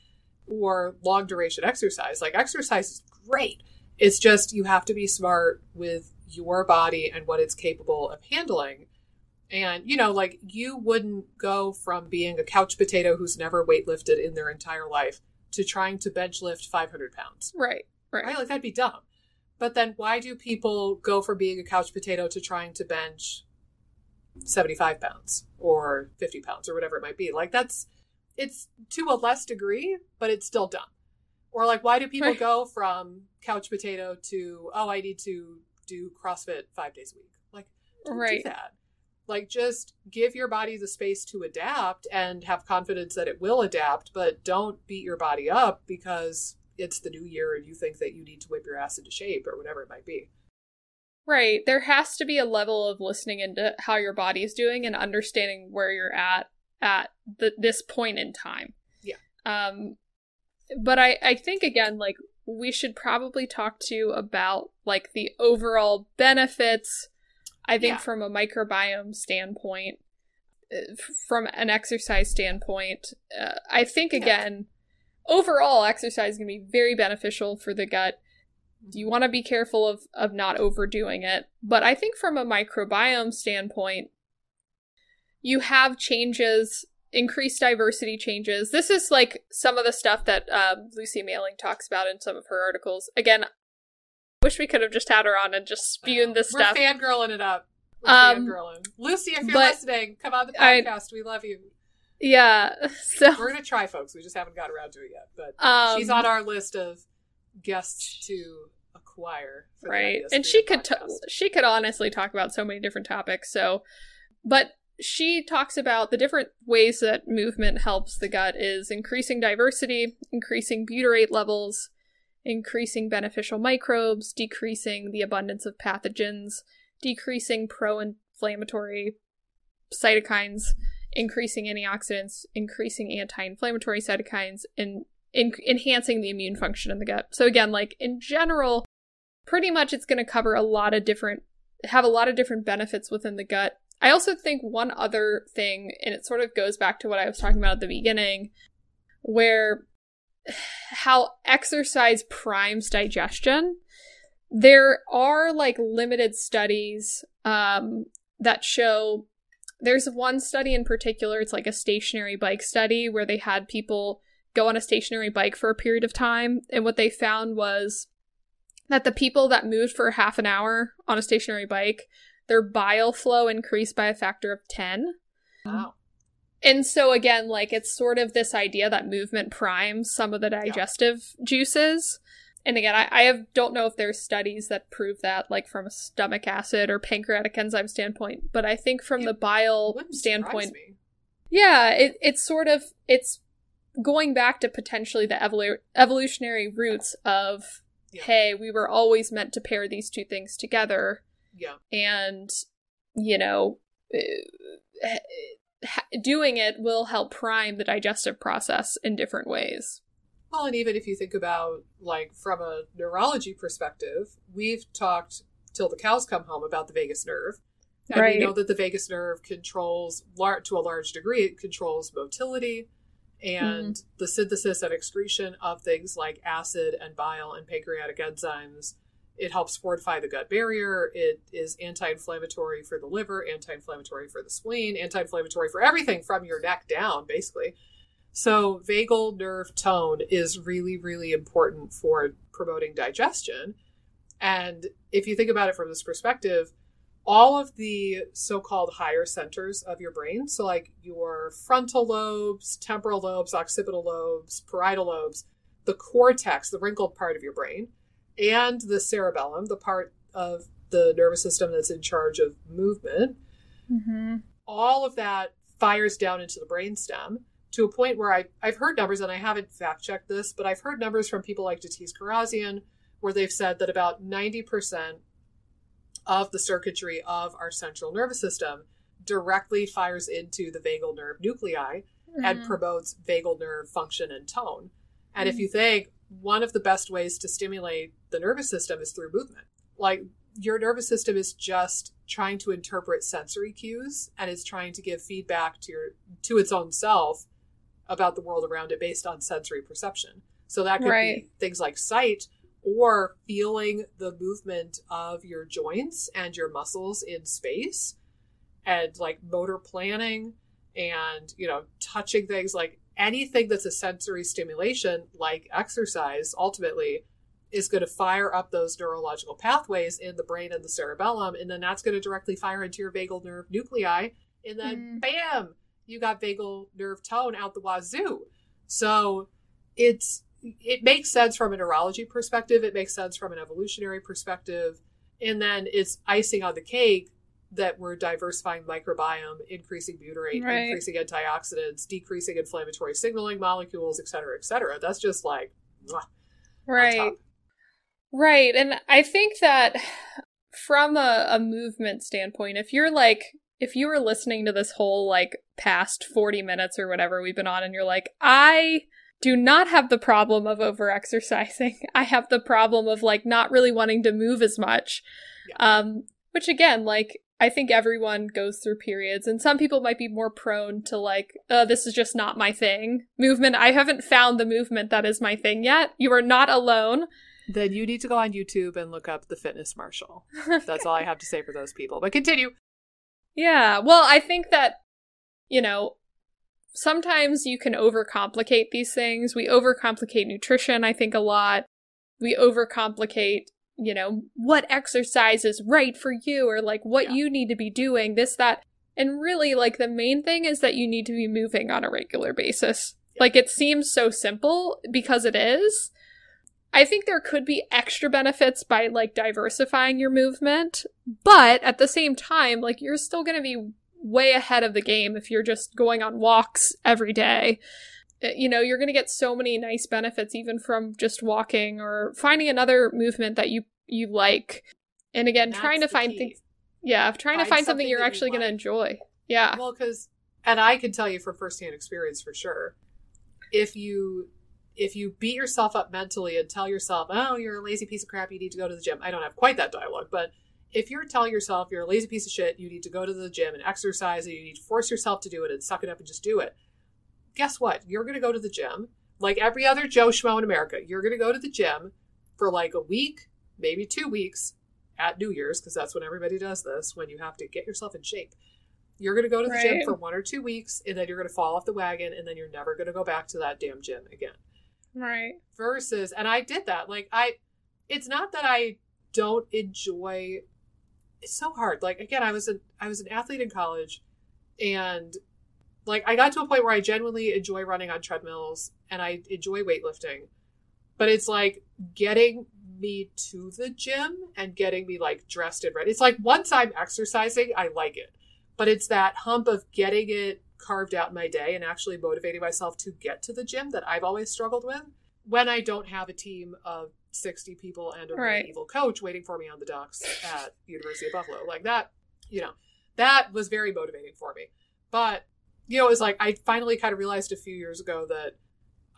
or long duration exercise. Like, exercise is great. It's just you have to be smart with your body and what it's capable of handling. And, you know, like, you wouldn't go from being a couch potato who's never weightlifted in their entire life to trying to bench lift 500 pounds.
Right. Right.
Right? Like, that'd be dumb. But then why do people go from being a couch potato to trying to bench 75 pounds or 50 pounds or whatever it might be? Like that's, it's to a less degree, but it's still dumb. Or like, why do people right. go from couch potato to, oh, I need to do CrossFit five days a week? Like, don't right. do that. Like, just give your body the space to adapt and have confidence that it will adapt, but don't beat your body up because it's the new year and you think that you need to whip your ass into shape or whatever it might be.
Right. There has to be a level of listening into how your body is doing and understanding where you're at at the, this point in time.
Yeah.
Um, but I I think again like we should probably talk to you about like the overall benefits. I think
Yeah.
from a microbiome standpoint, uh, from an exercise standpoint, uh, I think
Yeah.
again, overall exercise is going to be very beneficial for the gut. You want to be careful of of not overdoing it, but I think from a microbiome standpoint, you have changes increased diversity changes. This is like some of the stuff that um, Lucy Mailing talks about in some of her articles. Again, wish we could have just had her on and just spewed this stuff.
We're
stuff.
fangirling it up. We're
Um,
fangirling. Lucy, if you're
but
listening, come on the
I-
podcast. we love you.
yeah. So
We're gonna try, folks. We just haven't got around to it yet. But
um,
she's on our list of guests to acquire. For
right, and she could t- she could honestly talk about so many different topics. So, but she talks about the different ways that movement helps the gut is increasing diversity, increasing butyrate levels, increasing beneficial microbes, decreasing the abundance of pathogens, decreasing pro-inflammatory cytokines, increasing antioxidants, increasing anti-inflammatory cytokines, and in- enhancing the immune function in the gut. So again, like in general, pretty much it's going to cover a lot of different have a lot of different benefits within the gut. I also think one other thing and it sort of goes back to what I was talking about at the beginning where how exercise primes digestion. There are like limited studies um that show there's one study in particular, it's like a stationary bike study where they had people go on a stationary bike for a period of time and what they found was that the people that moved for half an hour on a stationary bike, their bile flow increased by a factor of 10.
Wow.
And so again, like it's sort of this idea that movement primes some of the digestive juices. And again, I, I have don't know if there's studies that prove that, like from a stomach acid or pancreatic enzyme standpoint. But I think from
It
the bile standpoint, yeah, it, it's sort of it's going back to potentially the evolu- evolutionary roots of
Yeah.
hey, we were always meant to pair these two things together,
Yeah.
and you know, eh, doing it will help prime the digestive process in different ways.
Well, and even if you think about, like, from a neurology perspective, we've talked till the cows come home about the vagus nerve. And
Right.
we know that the vagus nerve controls, lar- to a large degree, it controls motility and
Mm-hmm.
the synthesis and excretion of things like acid and bile and pancreatic enzymes. It helps fortify the gut barrier. It is anti inflammatory for the liver, anti inflammatory for the spleen, anti inflammatory for everything from your neck down, basically. So, vagal nerve tone is really, really important for promoting digestion. And if you think about it from this perspective, all of the so called higher centers of your brain, so like your frontal lobes, temporal lobes, occipital lobes, parietal lobes, the cortex, the wrinkled part of your brain, and the cerebellum, the part of the nervous system that's in charge of movement,
Mm-hmm.
all of that fires down into the brainstem to a point where I, I've heard numbers, and I haven't fact checked this, but I've heard numbers from people like Datis Kharrazian where they've said that about 90% of the circuitry of our central nervous system directly fires into the vagal nerve nuclei and
Mm-hmm.
promotes vagal nerve function and tone. And if you think one of the best ways to stimulate the nervous system is through movement, like your nervous system is just trying to interpret sensory cues and is trying to give feedback to your to its own self about the world around it based on sensory perception. So that could
Right.
be things like sight or feeling the movement of your joints and your muscles in space and like motor planning and you know touching things like anything that's a sensory stimulation like exercise ultimately is going to fire up those neurological pathways in the brain and the cerebellum and then that's going to directly fire into your vagal nerve nuclei and then
Mm.
bam you got vagal nerve tone out the wazoo so it's it makes sense from a neurology perspective it makes sense from an evolutionary perspective and then it's icing on the cake that we're diversifying microbiome, increasing butyrate,
Right.
increasing antioxidants, decreasing inflammatory signaling molecules, et cetera, et cetera. That's just like mwah,
Right. Right. And I think that from a, a movement standpoint, if you're like, if you were listening to this whole like past 40 minutes or whatever we've been on and you're like, I do not have the problem of over exercising. I have the problem of like not really wanting to move as much. Um, which again, like, I think everyone goes through periods, and some people might be more prone to like, uh, this is just not my thing. Movement, I haven't found the movement that is my thing yet. You are not alone.
Then you need to go on YouTube and look up the Fitness Marshall. That's all I have to say for those people. But continue.
Yeah. Well, I think that, you know, sometimes you can overcomplicate these things. We overcomplicate nutrition, I think, a lot. We overcomplicate, you know, what exercise is right for you or like what
Yeah.
you need to be doing, this, that. And really, like, the main thing is that you need to be moving on a regular basis.
Yeah.
Like, it seems so simple because it is. I think there could be extra benefits by like diversifying your movement, but at the same time, like you're still going to be way ahead of the game if you're just going on walks every day. Uh, You know, you're going to get so many nice benefits even from just walking or finding another movement that you you like. And again,
That's
trying to find
key.
things yeah, trying
Find
to find something you're actually going to enjoy. Yeah.
Well, because, and I can tell you from firsthand experience for sure, if you if you beat yourself up mentally and tell yourself, "Oh, you're a lazy piece of crap, you need to go to the gym," I don't have quite that dialogue, but if you're telling yourself you're a lazy piece of shit, you need to go to the gym and exercise, and you need to force yourself to do it and suck it up and just do it. Guess what? You're going to go to the gym like every other Joe Schmo in America. You're going to go to the gym for like a week, maybe two weeks at New Year's, because that's when everybody does this, when you have to get yourself in shape. You're going to go to the gym for one or two weeks, and then you're going to fall off the wagon, and then you're never going to go back to that damn gym again.
Right.
Versus, and I did that. Like, I, it's not that I don't enjoy. It's so hard. Like again, I was a I was an athlete in college, and like I got to a point where I genuinely enjoy running on treadmills and I enjoy weightlifting, but it's like getting me to the gym and getting me like dressed and ready. It's like once I'm exercising, I like it, but it's that hump of getting it carved out in my day and actually motivating myself to get to the gym that I've always struggled with when I don't have a team of 60 people and a really evil coach waiting for me on the docks at University of Buffalo. Like that, you know, that was very motivating for me. But, you know, it was like I finally kind of realized a few years ago that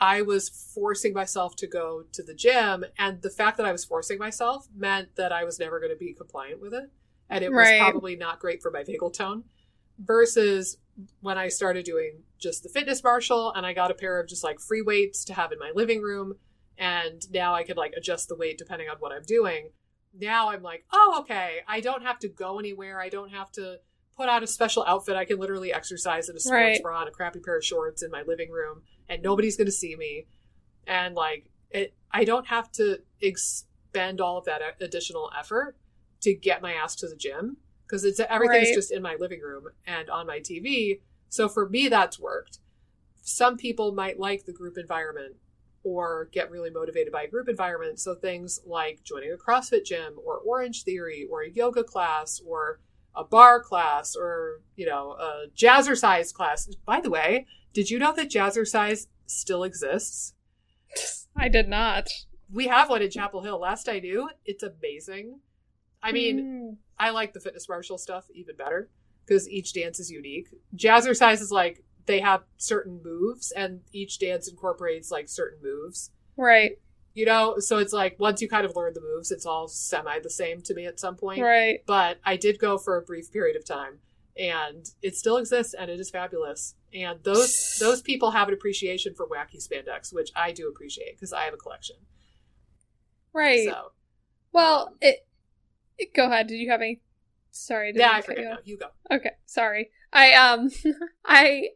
I was forcing myself to go to the gym. And the fact that I was forcing myself meant that I was never going to be compliant with it. And it was probably not great for my vagal tone. Versus when I started doing just the Fitness Marshall and I got a pair of just like free weights to have in my living room. And now I could like adjust the weight depending on what I'm doing. Now I'm like, oh, okay. I don't have to go anywhere. I don't have to put on a special outfit. I can literally exercise in a sports
Right.
bra and a crappy pair of shorts in my living room and nobody's going to see me. And like, it, I don't have to expend all of that additional effort to get my ass to the gym because it's everything's
Right.
just in my living room and on my TV. So for me, that's worked. Some people might like the group environment or get really motivated by a group environment. So things like joining a CrossFit gym or Orange Theory or a yoga class or a barre class or, you know, a jazzercise class. By the way, did you know that jazzercise still exists?
I did not.
We have one in Chapel Hill. Last I knew, it's amazing. I mean,
Mm.
I like the Fitness Marshall stuff even better because each dance is unique. Jazzercise is like they have certain moves and each dance incorporates like certain moves.
right,
You know, so it's like once you kind of learn the moves, it's all semi the same to me at some point.
right.
But I did go for a brief period of time and it still exists and it is fabulous. And those those people have an appreciation for wacky spandex, which I do appreciate because I have a collection.
Right.
So
well, it, it- Go ahead. Did you have any? Sorry. did
yeah,
I
I forget
you
now. You go.
Okay, sorry. I um I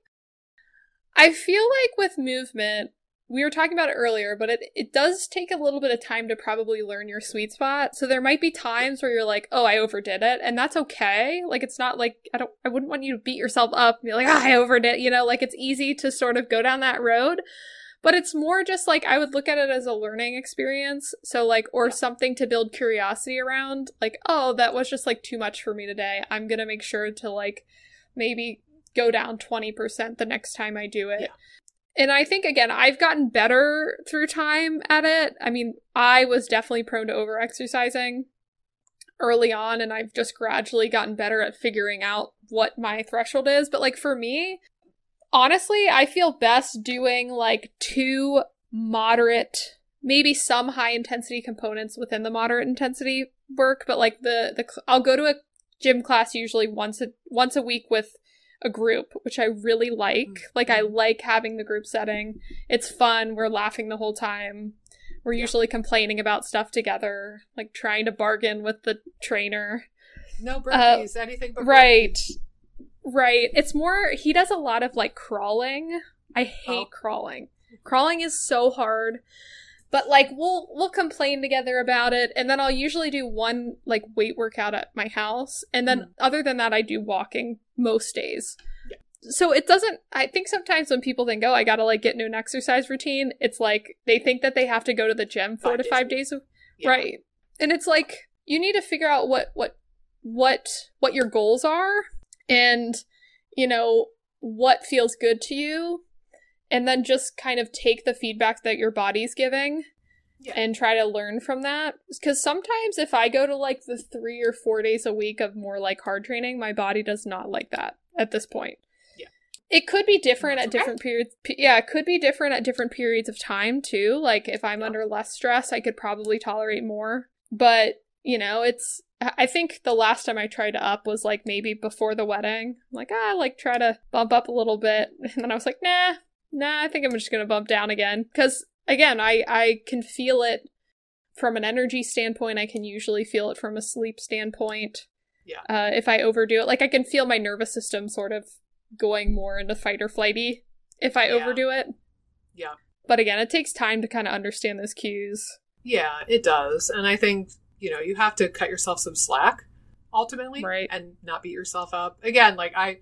I feel like with movement, we were talking about it earlier, but it it does take a little bit of time to probably learn your sweet spot. So there might be times where you're like, "Oh, I overdid it." And that's okay. Like it's not like I don't I wouldn't want you to beat yourself up and be like, "Ah, I overdid." it." You know, like it's easy to sort of go down that road. but it's more just like I would look at it as a learning experience. So like or something to build curiosity around. Like, oh, that was just like too much for me today. I'm going to make sure to like maybe go down 20% the next time I do it.
Yeah.
And I think again, I've gotten better through time at it. I mean, I was definitely prone to over exercising early on and I've just gradually gotten better at figuring out what my threshold is. But like for me, honestly, I feel best doing like two moderate, maybe some high intensity components within the moderate intensity work, but like the the I'll go to a gym class usually once a once a week with a group, which I really like.
Mhm.
Like I like having the group setting. It's fun. We're laughing the whole time. We're
Yeah.
usually complaining about stuff together, like trying to bargain with the trainer.
No burpees, anything but
Uh, Right.
burpees.
Right. It's more he does a lot of like crawling. I hate
Oh.
crawling. Crawling is so hard. But like we'll we'll complain together about it and then I'll usually do one like weight workout at my house and then
Mhm.
other than that I do walking most days.
Yeah.
So it doesn't I think sometimes when people think, "Oh, I got to like get into an exercise routine," it's like they think that they have to go to the gym 4
Five
to 5
a week.
days a
Yeah.
Right. And it's like you need to figure out what what what what your goals are and you know what feels good to you and then just kind of take the feedback that your body's giving
Yeah.
and try to learn from that because sometimes if i go to like the 3 or 4 days a week of more like hard training my body does not like that at this point
Yeah.
it could be different
That's
at different periods yeah it could be different at different periods of time too like if i'm
Yeah.
under less stress i could probably tolerate more but you know it's I I think the last time I tried to up was like maybe before the wedding. I'm like, ah, like try to bump up a little bit. And then I was like, nah, nah, I think I'm just gonna bump down again. Cause again, I, I can feel it from an energy standpoint. I can usually feel it from a sleep standpoint.
Yeah.
Uh, if I overdo it, like I can feel my nervous system sort of going more into fight or flighty if I
Yeah.
overdo it.
Yeah.
But again, it takes time to kind of understand those cues.
Yeah, it does. And I think, you know, you have to cut yourself some slack ultimately
Right.
and not beat yourself up. Again, like I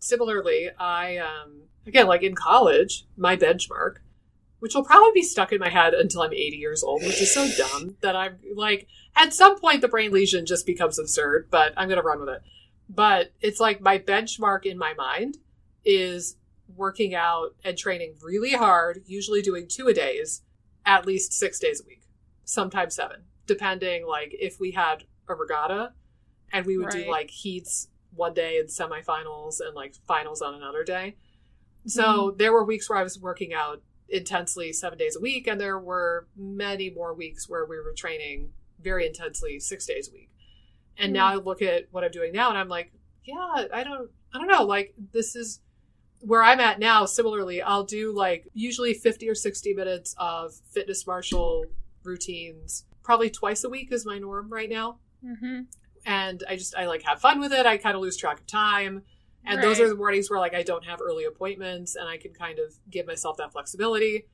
similarly, I um again like in college, my benchmark, which will probably be stuck in my head until I'm 80 years old, which is so dumb that I'm like at some point the brain lesion just becomes absurd, but I'm going to run with it. But it's like my benchmark in my mind is working out and training really hard, usually doing two a days, at least six days a week, sometimes seven, depending like if we had a regatta and we would
Right.
do like heats one day and semifinals and like finals on another day. So
Mm-hmm.
there were weeks where I was working out intensely seven days a week, and there were many more weeks where we were training very intensely six days a week. And now I look at what I'm doing now, and I'm like, yeah, I don't, I don't know. Like this is where I'm at now. Similarly, I'll do like usually 50 or 60 minutes of Fitness Marshall routines, probably twice a week is my norm right now.
Mm-hmm.
And I just I like have fun with it. I kind of lose track of time. And those are the mornings where like I don't have early appointments and I can kind of give myself that flexibility.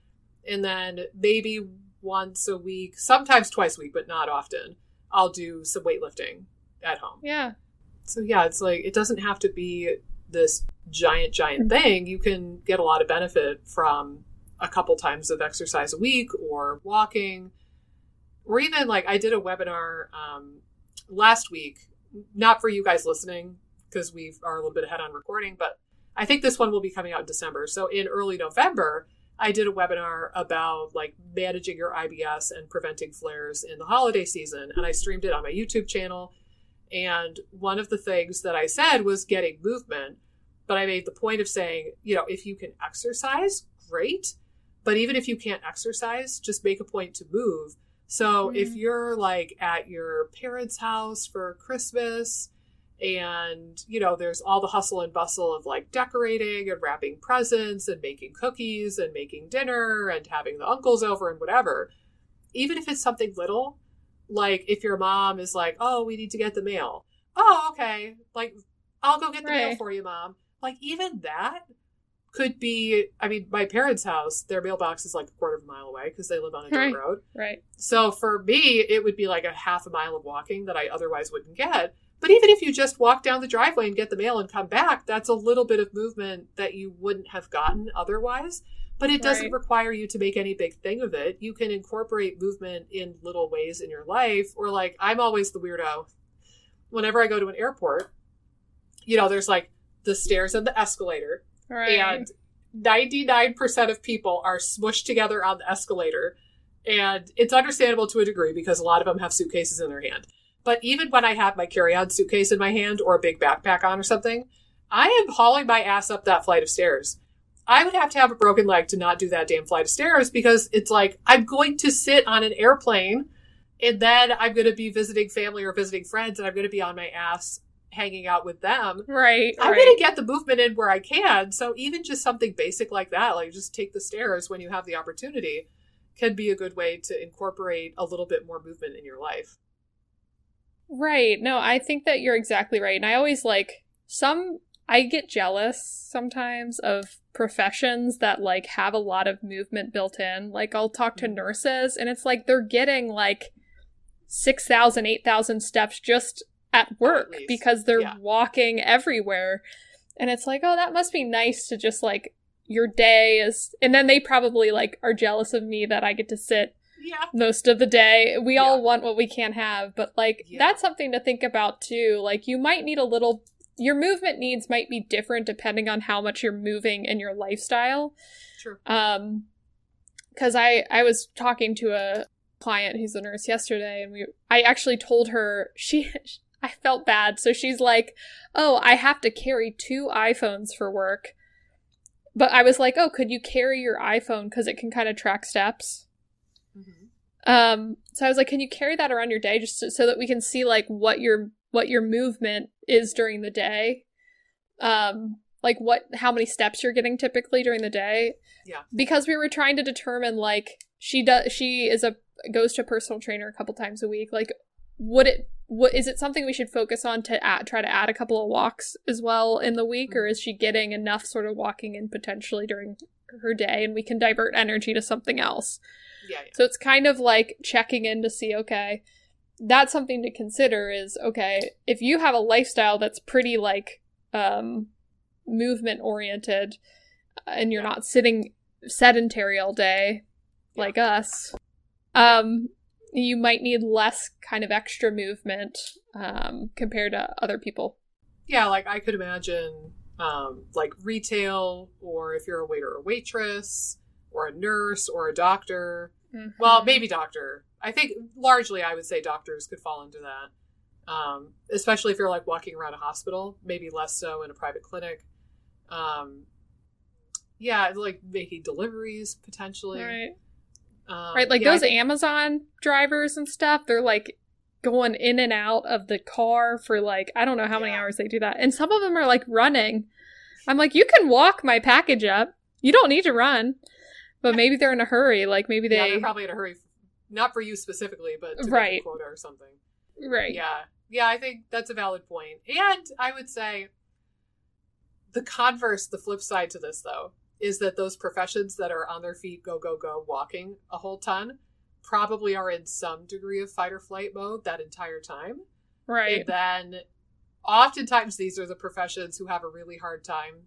And then maybe once a week, sometimes twice a week, but not often, I'll do some weightlifting at home.
Yeah.
So yeah, it's like it doesn't have to be this giant, giant thing. You can get a lot of benefit from a couple times of exercise a week or walking. Or even like I did a webinar um, last week, not for you guys listening, because we are a little bit ahead on recording, but I think this one will be coming out in December. So in early November, I did a webinar about like managing your IBS and preventing flares in the holiday season. And I streamed it on my YouTube channel. And one of the things that I said was getting movement. But I made the point of saying, you know, if you can exercise, great. But even if you can't exercise, just make a point to move. So if
Mhm.
you're like at your parents' house for Christmas and, you know, there's all the hustle and bustle of like decorating and wrapping presents and making cookies and making dinner and having the uncles over and whatever, even if it's something little, like if your mom is like, oh, we need to get the mail. Oh, okay. Like, I'll go get the mail for you, mom. Like, even that could be, I mean, my parents' house, their mailbox is like a quarter of a mile away because they live on a dirt
Right.
road.
Right.
So for me, it would be like a half a mile of walking that I otherwise wouldn't get. But even if you just walk down the driveway and get the mail and come back, that's a little bit of movement that you wouldn't have gotten otherwise. but it doesn't
Right.
require you to make any big thing of it. You can incorporate movement in little ways in your life, or like I'm always the weirdo. Whenever I go to an airport, you know, there's like the stairs and the escalator,
Right.
and 99% of people are smushed together on the escalator. And it's understandable to a degree because a lot of them have suitcases in their hand. But even when I have my carry on suitcase in my hand or a big backpack on or something, I am hauling my ass up that flight of stairs. I would have to have a broken leg to not do that damn flight of stairs because it's like I'm going to sit on an airplane and then I'm going to be visiting family or visiting friends and I'm going to be on my ass hanging out with them.
right.
I'm
right.
going to get the movement in where I can. So even just something basic like that, like just take the stairs when you have the opportunity, can be a good way to incorporate a little bit more movement in your life.
Right. No, I think that you're exactly right. And I always like some I get jealous sometimes of professions that like have a lot of movement built in. Like I'll talk to
Mhm.
nurses and it's like they're getting like 6,000, 8,000 steps just at work
least.
because they're
Yeah.
walking everywhere. And it's like, "Oh, that must be nice to just like your day is and then they probably like are jealous of me that I get to sit
Yeah.
most of the day. We all want what we can't have, but like
Yeah.
that's something to think about too. Like you might need a little your movement needs might be different depending on how much you're moving in your lifestyle.
True.
Um cuz I I was talking to a client who's a nurse yesterday and we I actually told her she I felt bad. So she's like, "Oh, I have to carry two iPhones for work." But I was like, "Oh, could you carry your iPhone cuz it can kind of track steps?" Um, so I was like, can you carry that around your day just so, so that we can see like what your what your movement is during the day? Um, like what how many steps you're getting typically during the day?
Yeah.
Because we were trying to determine like she does she is a goes to a personal trainer a couple times a week. Like would it what is it something we should focus on to add, try to add a couple of walks as well in the week or is she getting enough sort of walking in potentially during her day and we can divert energy to something else?
Yeah. yeah.
So it's kind of like checking in to see, okay, that's something to consider is okay, if you have a lifestyle that's pretty like um movement oriented and you're
Yeah.
not sitting sedentary all day like us, um you might need less kind of extra movement um compared to other people.
Yeah, like I could imagine um, like retail or if you're a waiter or waitress or a nurse or a doctor. Well,
Mhm.
maybe doctor. I think largely I would say doctors could fall into that. Um, especially if you're like walking around a hospital, maybe less so in a private clinic. Um, yeah, like making deliveries potentially.
right.
Um,
Right, like
yeah,
those
think-
Amazon drivers and stuff, they're like going in and out of the car for like I don't know how many hours they do that. And some of them are like running. I'm like, you can walk my package up. You don't need to run. But maybe they're in a hurry. Like maybe
yeah,
they
they're probably in a hurry, not for you specifically, but to
Right.
a quota or something.
right.
Yeah. Yeah, I think that's a valid point. And I would say the converse, the flip side to this though, is that those professions that are on their feet, go, go, go, walking a whole ton, probably are in some degree of fight or flight mode that entire time.
Right.
And then oftentimes these are the professions who have a really hard time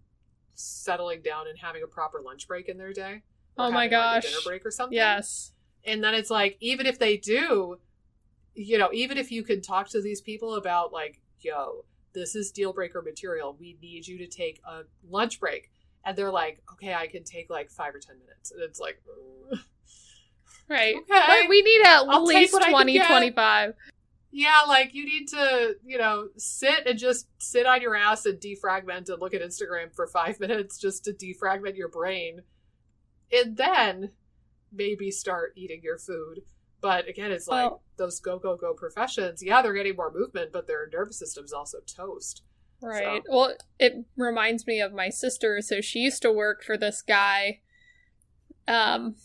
settling down and having a proper lunch break in their day.
Oh my
having, like, a
gosh.
dinner break or something.
Yes.
And then it's like, even if they do, you know, even if you can talk to these people about, like, yo, this is deal breaker material. We need you to take a lunch break. And they're like, okay, I can take like five or 10 minutes. And it's like, "Ugh."
Right.
Okay.
But we need at
I'll
least
what
20, 25.
yeah, like you need to, you know, sit and just sit on your ass and defragment and look at Instagram for five minutes just to defragment your brain. And then maybe start eating your food. But again, it's like
Well-
those go, go, go professions. Yeah, they're getting more movement, but their nervous system's also toast.
Right. Well, it reminds me of my sister. So she used to work for this guy. Um,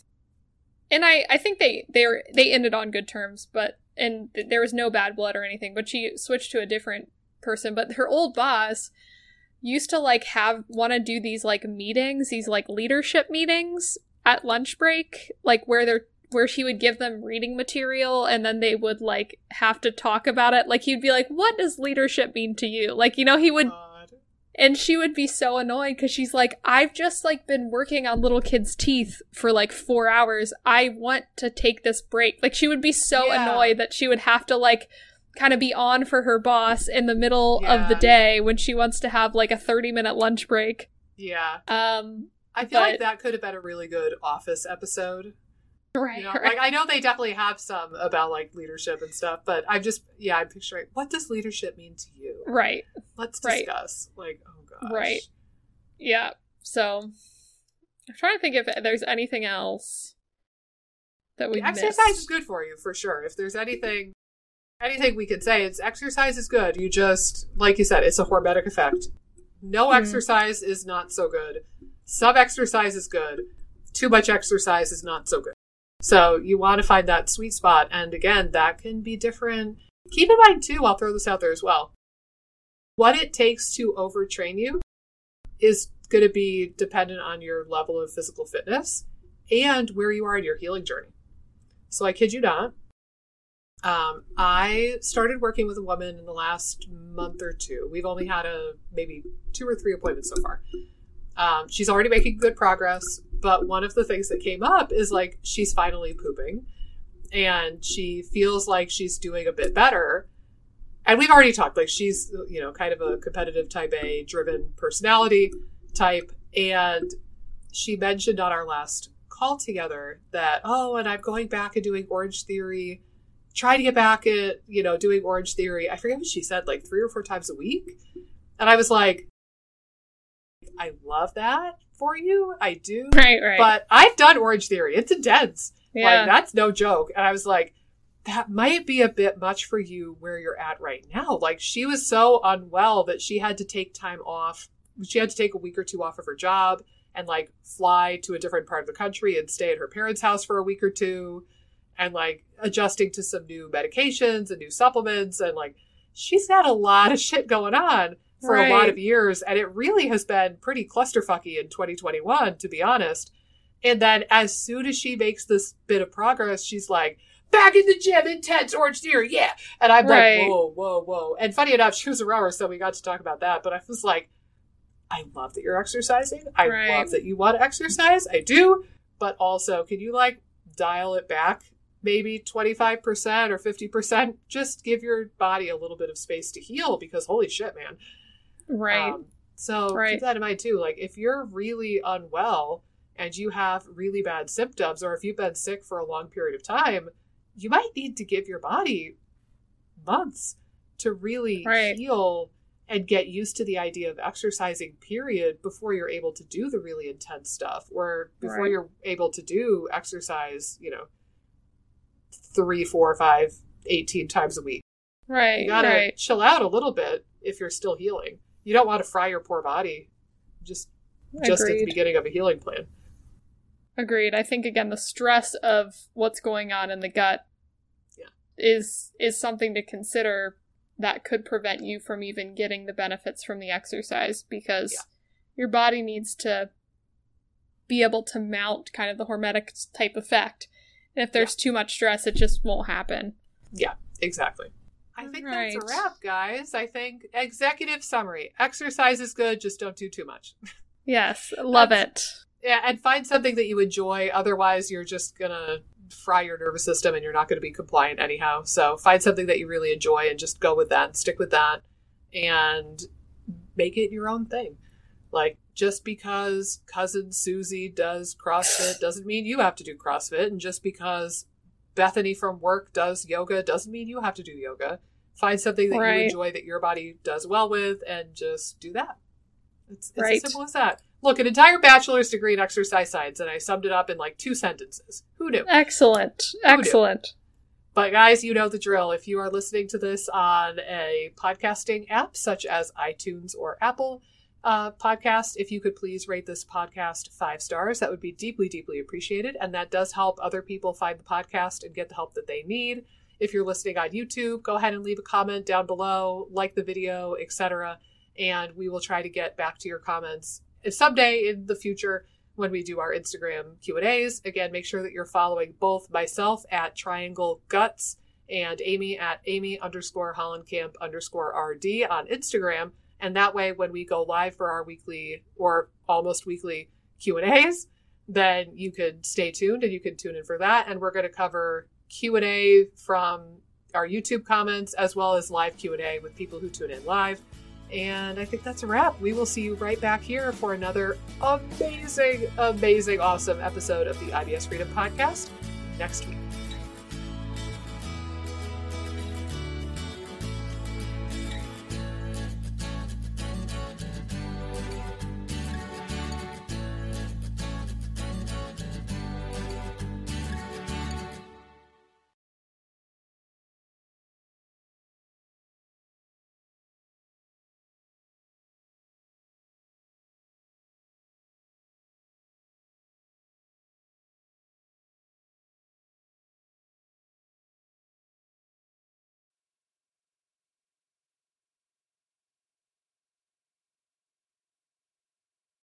and I, I think they they were they ended on good terms, but and th- there was no bad blood or anything. But she switched to a different person. But her old boss used to like have want to do these like meetings, these like leadership meetings at lunch break, like where they're where she would give them reading material and then they would like have to talk about it. Like he'd be like, "What does leadership mean to you?" Like you know, he would
God.
and she would be so annoyed because she's like, I've just like been working on little kids' teeth for like four hours. I want to take this break. Like she would be so
Yeah.
annoyed that she would have to like kind of be on for her boss in the middle of the day when she wants to have like a 30 minute lunch break.
Yeah.
Um,
I feel like that could have been a really good office episode.
right.
You know,
right.
like I know they definitely have some about like leadership and stuff, but I'm just yeah, I'm picturing what does leadership mean to you?
right.
Let's
Right.
discuss. Like, oh gosh.
Right. Yeah. So I'm trying to think if there's anything else that we
The exercise
missed.
is good for you for sure. If there's anything anything we could say, it's exercise is good. You just like you said, it's a hormetic effect. No
Mhm.
exercise is not so good. Some exercise is good. Too much exercise is not so good. So you want to find that sweet spot. And again, that can be different. Keep in mind too, I'll throw this out there as well. What it takes to overtrain you is going to be dependent on your level of physical fitness and where you are in your healing journey. So I kid you not. Um, I started working with a woman in the last month or two. We've only had a maybe two or three appointments so far. Um, she's already making good progress, but one of the things that came up is like she's finally pooping and she feels like she's doing a bit better. And we've already talked, like she's, you know, kind of a competitive type A driven personality type. And she mentioned on our last call together that, oh, and I'm going back and doing Orange Theory, trying to get back at, you know, doing Orange Theory. I forget what she said, like three or four times a week. And I was like, I love that for you. I do.
Right, right.
But I've done Orange Theory. It's intense.
yeah.
Like, that's no joke. And I was like, that might be a bit much for you where you're at right now. Like, she was so unwell that she had to take time off. She had to take a week or two off of her job and like fly to a different part of the country and stay at her parents' house for a week or two and like adjusting to some new medications and new supplements. And like, she's had a lot of shit going on for a lot of years. And it really has been pretty clusterfucky in 2021, to be honest. And then as soon as she makes this bit of progress, she's like, back in the gym, intense orange theory, yeah. And I'm
Right.
like, whoa, whoa, whoa. And funny enough, she was a rower, so we got to talk about that. But I was like, I love that you're exercising. I
Right.
love that you want to exercise. I do. But also, can you like dial it back maybe 25% or 50%? Just give your body a little bit of space to heal because holy shit, man.
right.
Um, so
Right.
keep that in mind too. Like if you're really unwell and you have really bad symptoms, or if you've been sick for a long period of time, you might need to give your body months to really
Right.
heal and get used to the idea of exercising period before you're able to do the really intense stuff or before
Right.
you're able to do exercise you know three four five 18 times a week
right.
you gotta
right.
chill out a little bit if you're still healing. You don't want to fry your poor body just just at the beginning of a healing plan.
Agreed. I think again the stress of what's going on in the gut
Yeah.
is is something to consider that could prevent you from even getting the benefits from the exercise because
Yeah.
your body needs to be able to mount kind of the hormetic type effect. And if there's too much stress, it just won't happen.
Yeah, exactly. I think that's a wrap, guys. I think executive summary: exercise is good, just don't do too much.
Yes, love it.
Yeah, and find something that you enjoy. Otherwise, you're just gonna fry your nervous system, and you're not going to be compliant anyhow. So find something that you really enjoy, and just go with that. And stick with that, and make it your own thing. Like just because cousin Susie does CrossFit doesn't mean you have to do CrossFit, and just because Bethany from work does yoga doesn't mean you have to do yoga. Find something that
Right.
you enjoy that your body does well with, and just do that. It's, it's
Right.
as simple as that. Look, an entire bachelor's degree in exercise science, and I summed it up in like two sentences. Who knew?
Excellent. Excellent.
But guys, you know the drill. If you are listening to this on a podcasting app such as iTunes or Apple uh, Podcast, if you could please rate this podcast five stars, that would be deeply, deeply appreciated. And that does help other people find the podcast and get the help that they need. If you're listening on YouTube, go ahead and leave a comment down below, like the video, etc. And we will try to get back to your comments someday in the future when we do our Instagram Q&As. Again, make sure that you're following both myself at Triangle Guts and Amy at Amy underscore Hollandcamp underscore RD on Instagram. And that way, when we go live for our weekly or almost weekly Q and A's, then you could stay tuned and you can tune in for that. And we're going to cover Q and A from our YouTube comments as well as live Q and A with people who tune in live. And I think that's a wrap. We will see you right back here for another amazing, amazing, awesome episode of the IBS Freedom Podcast next week.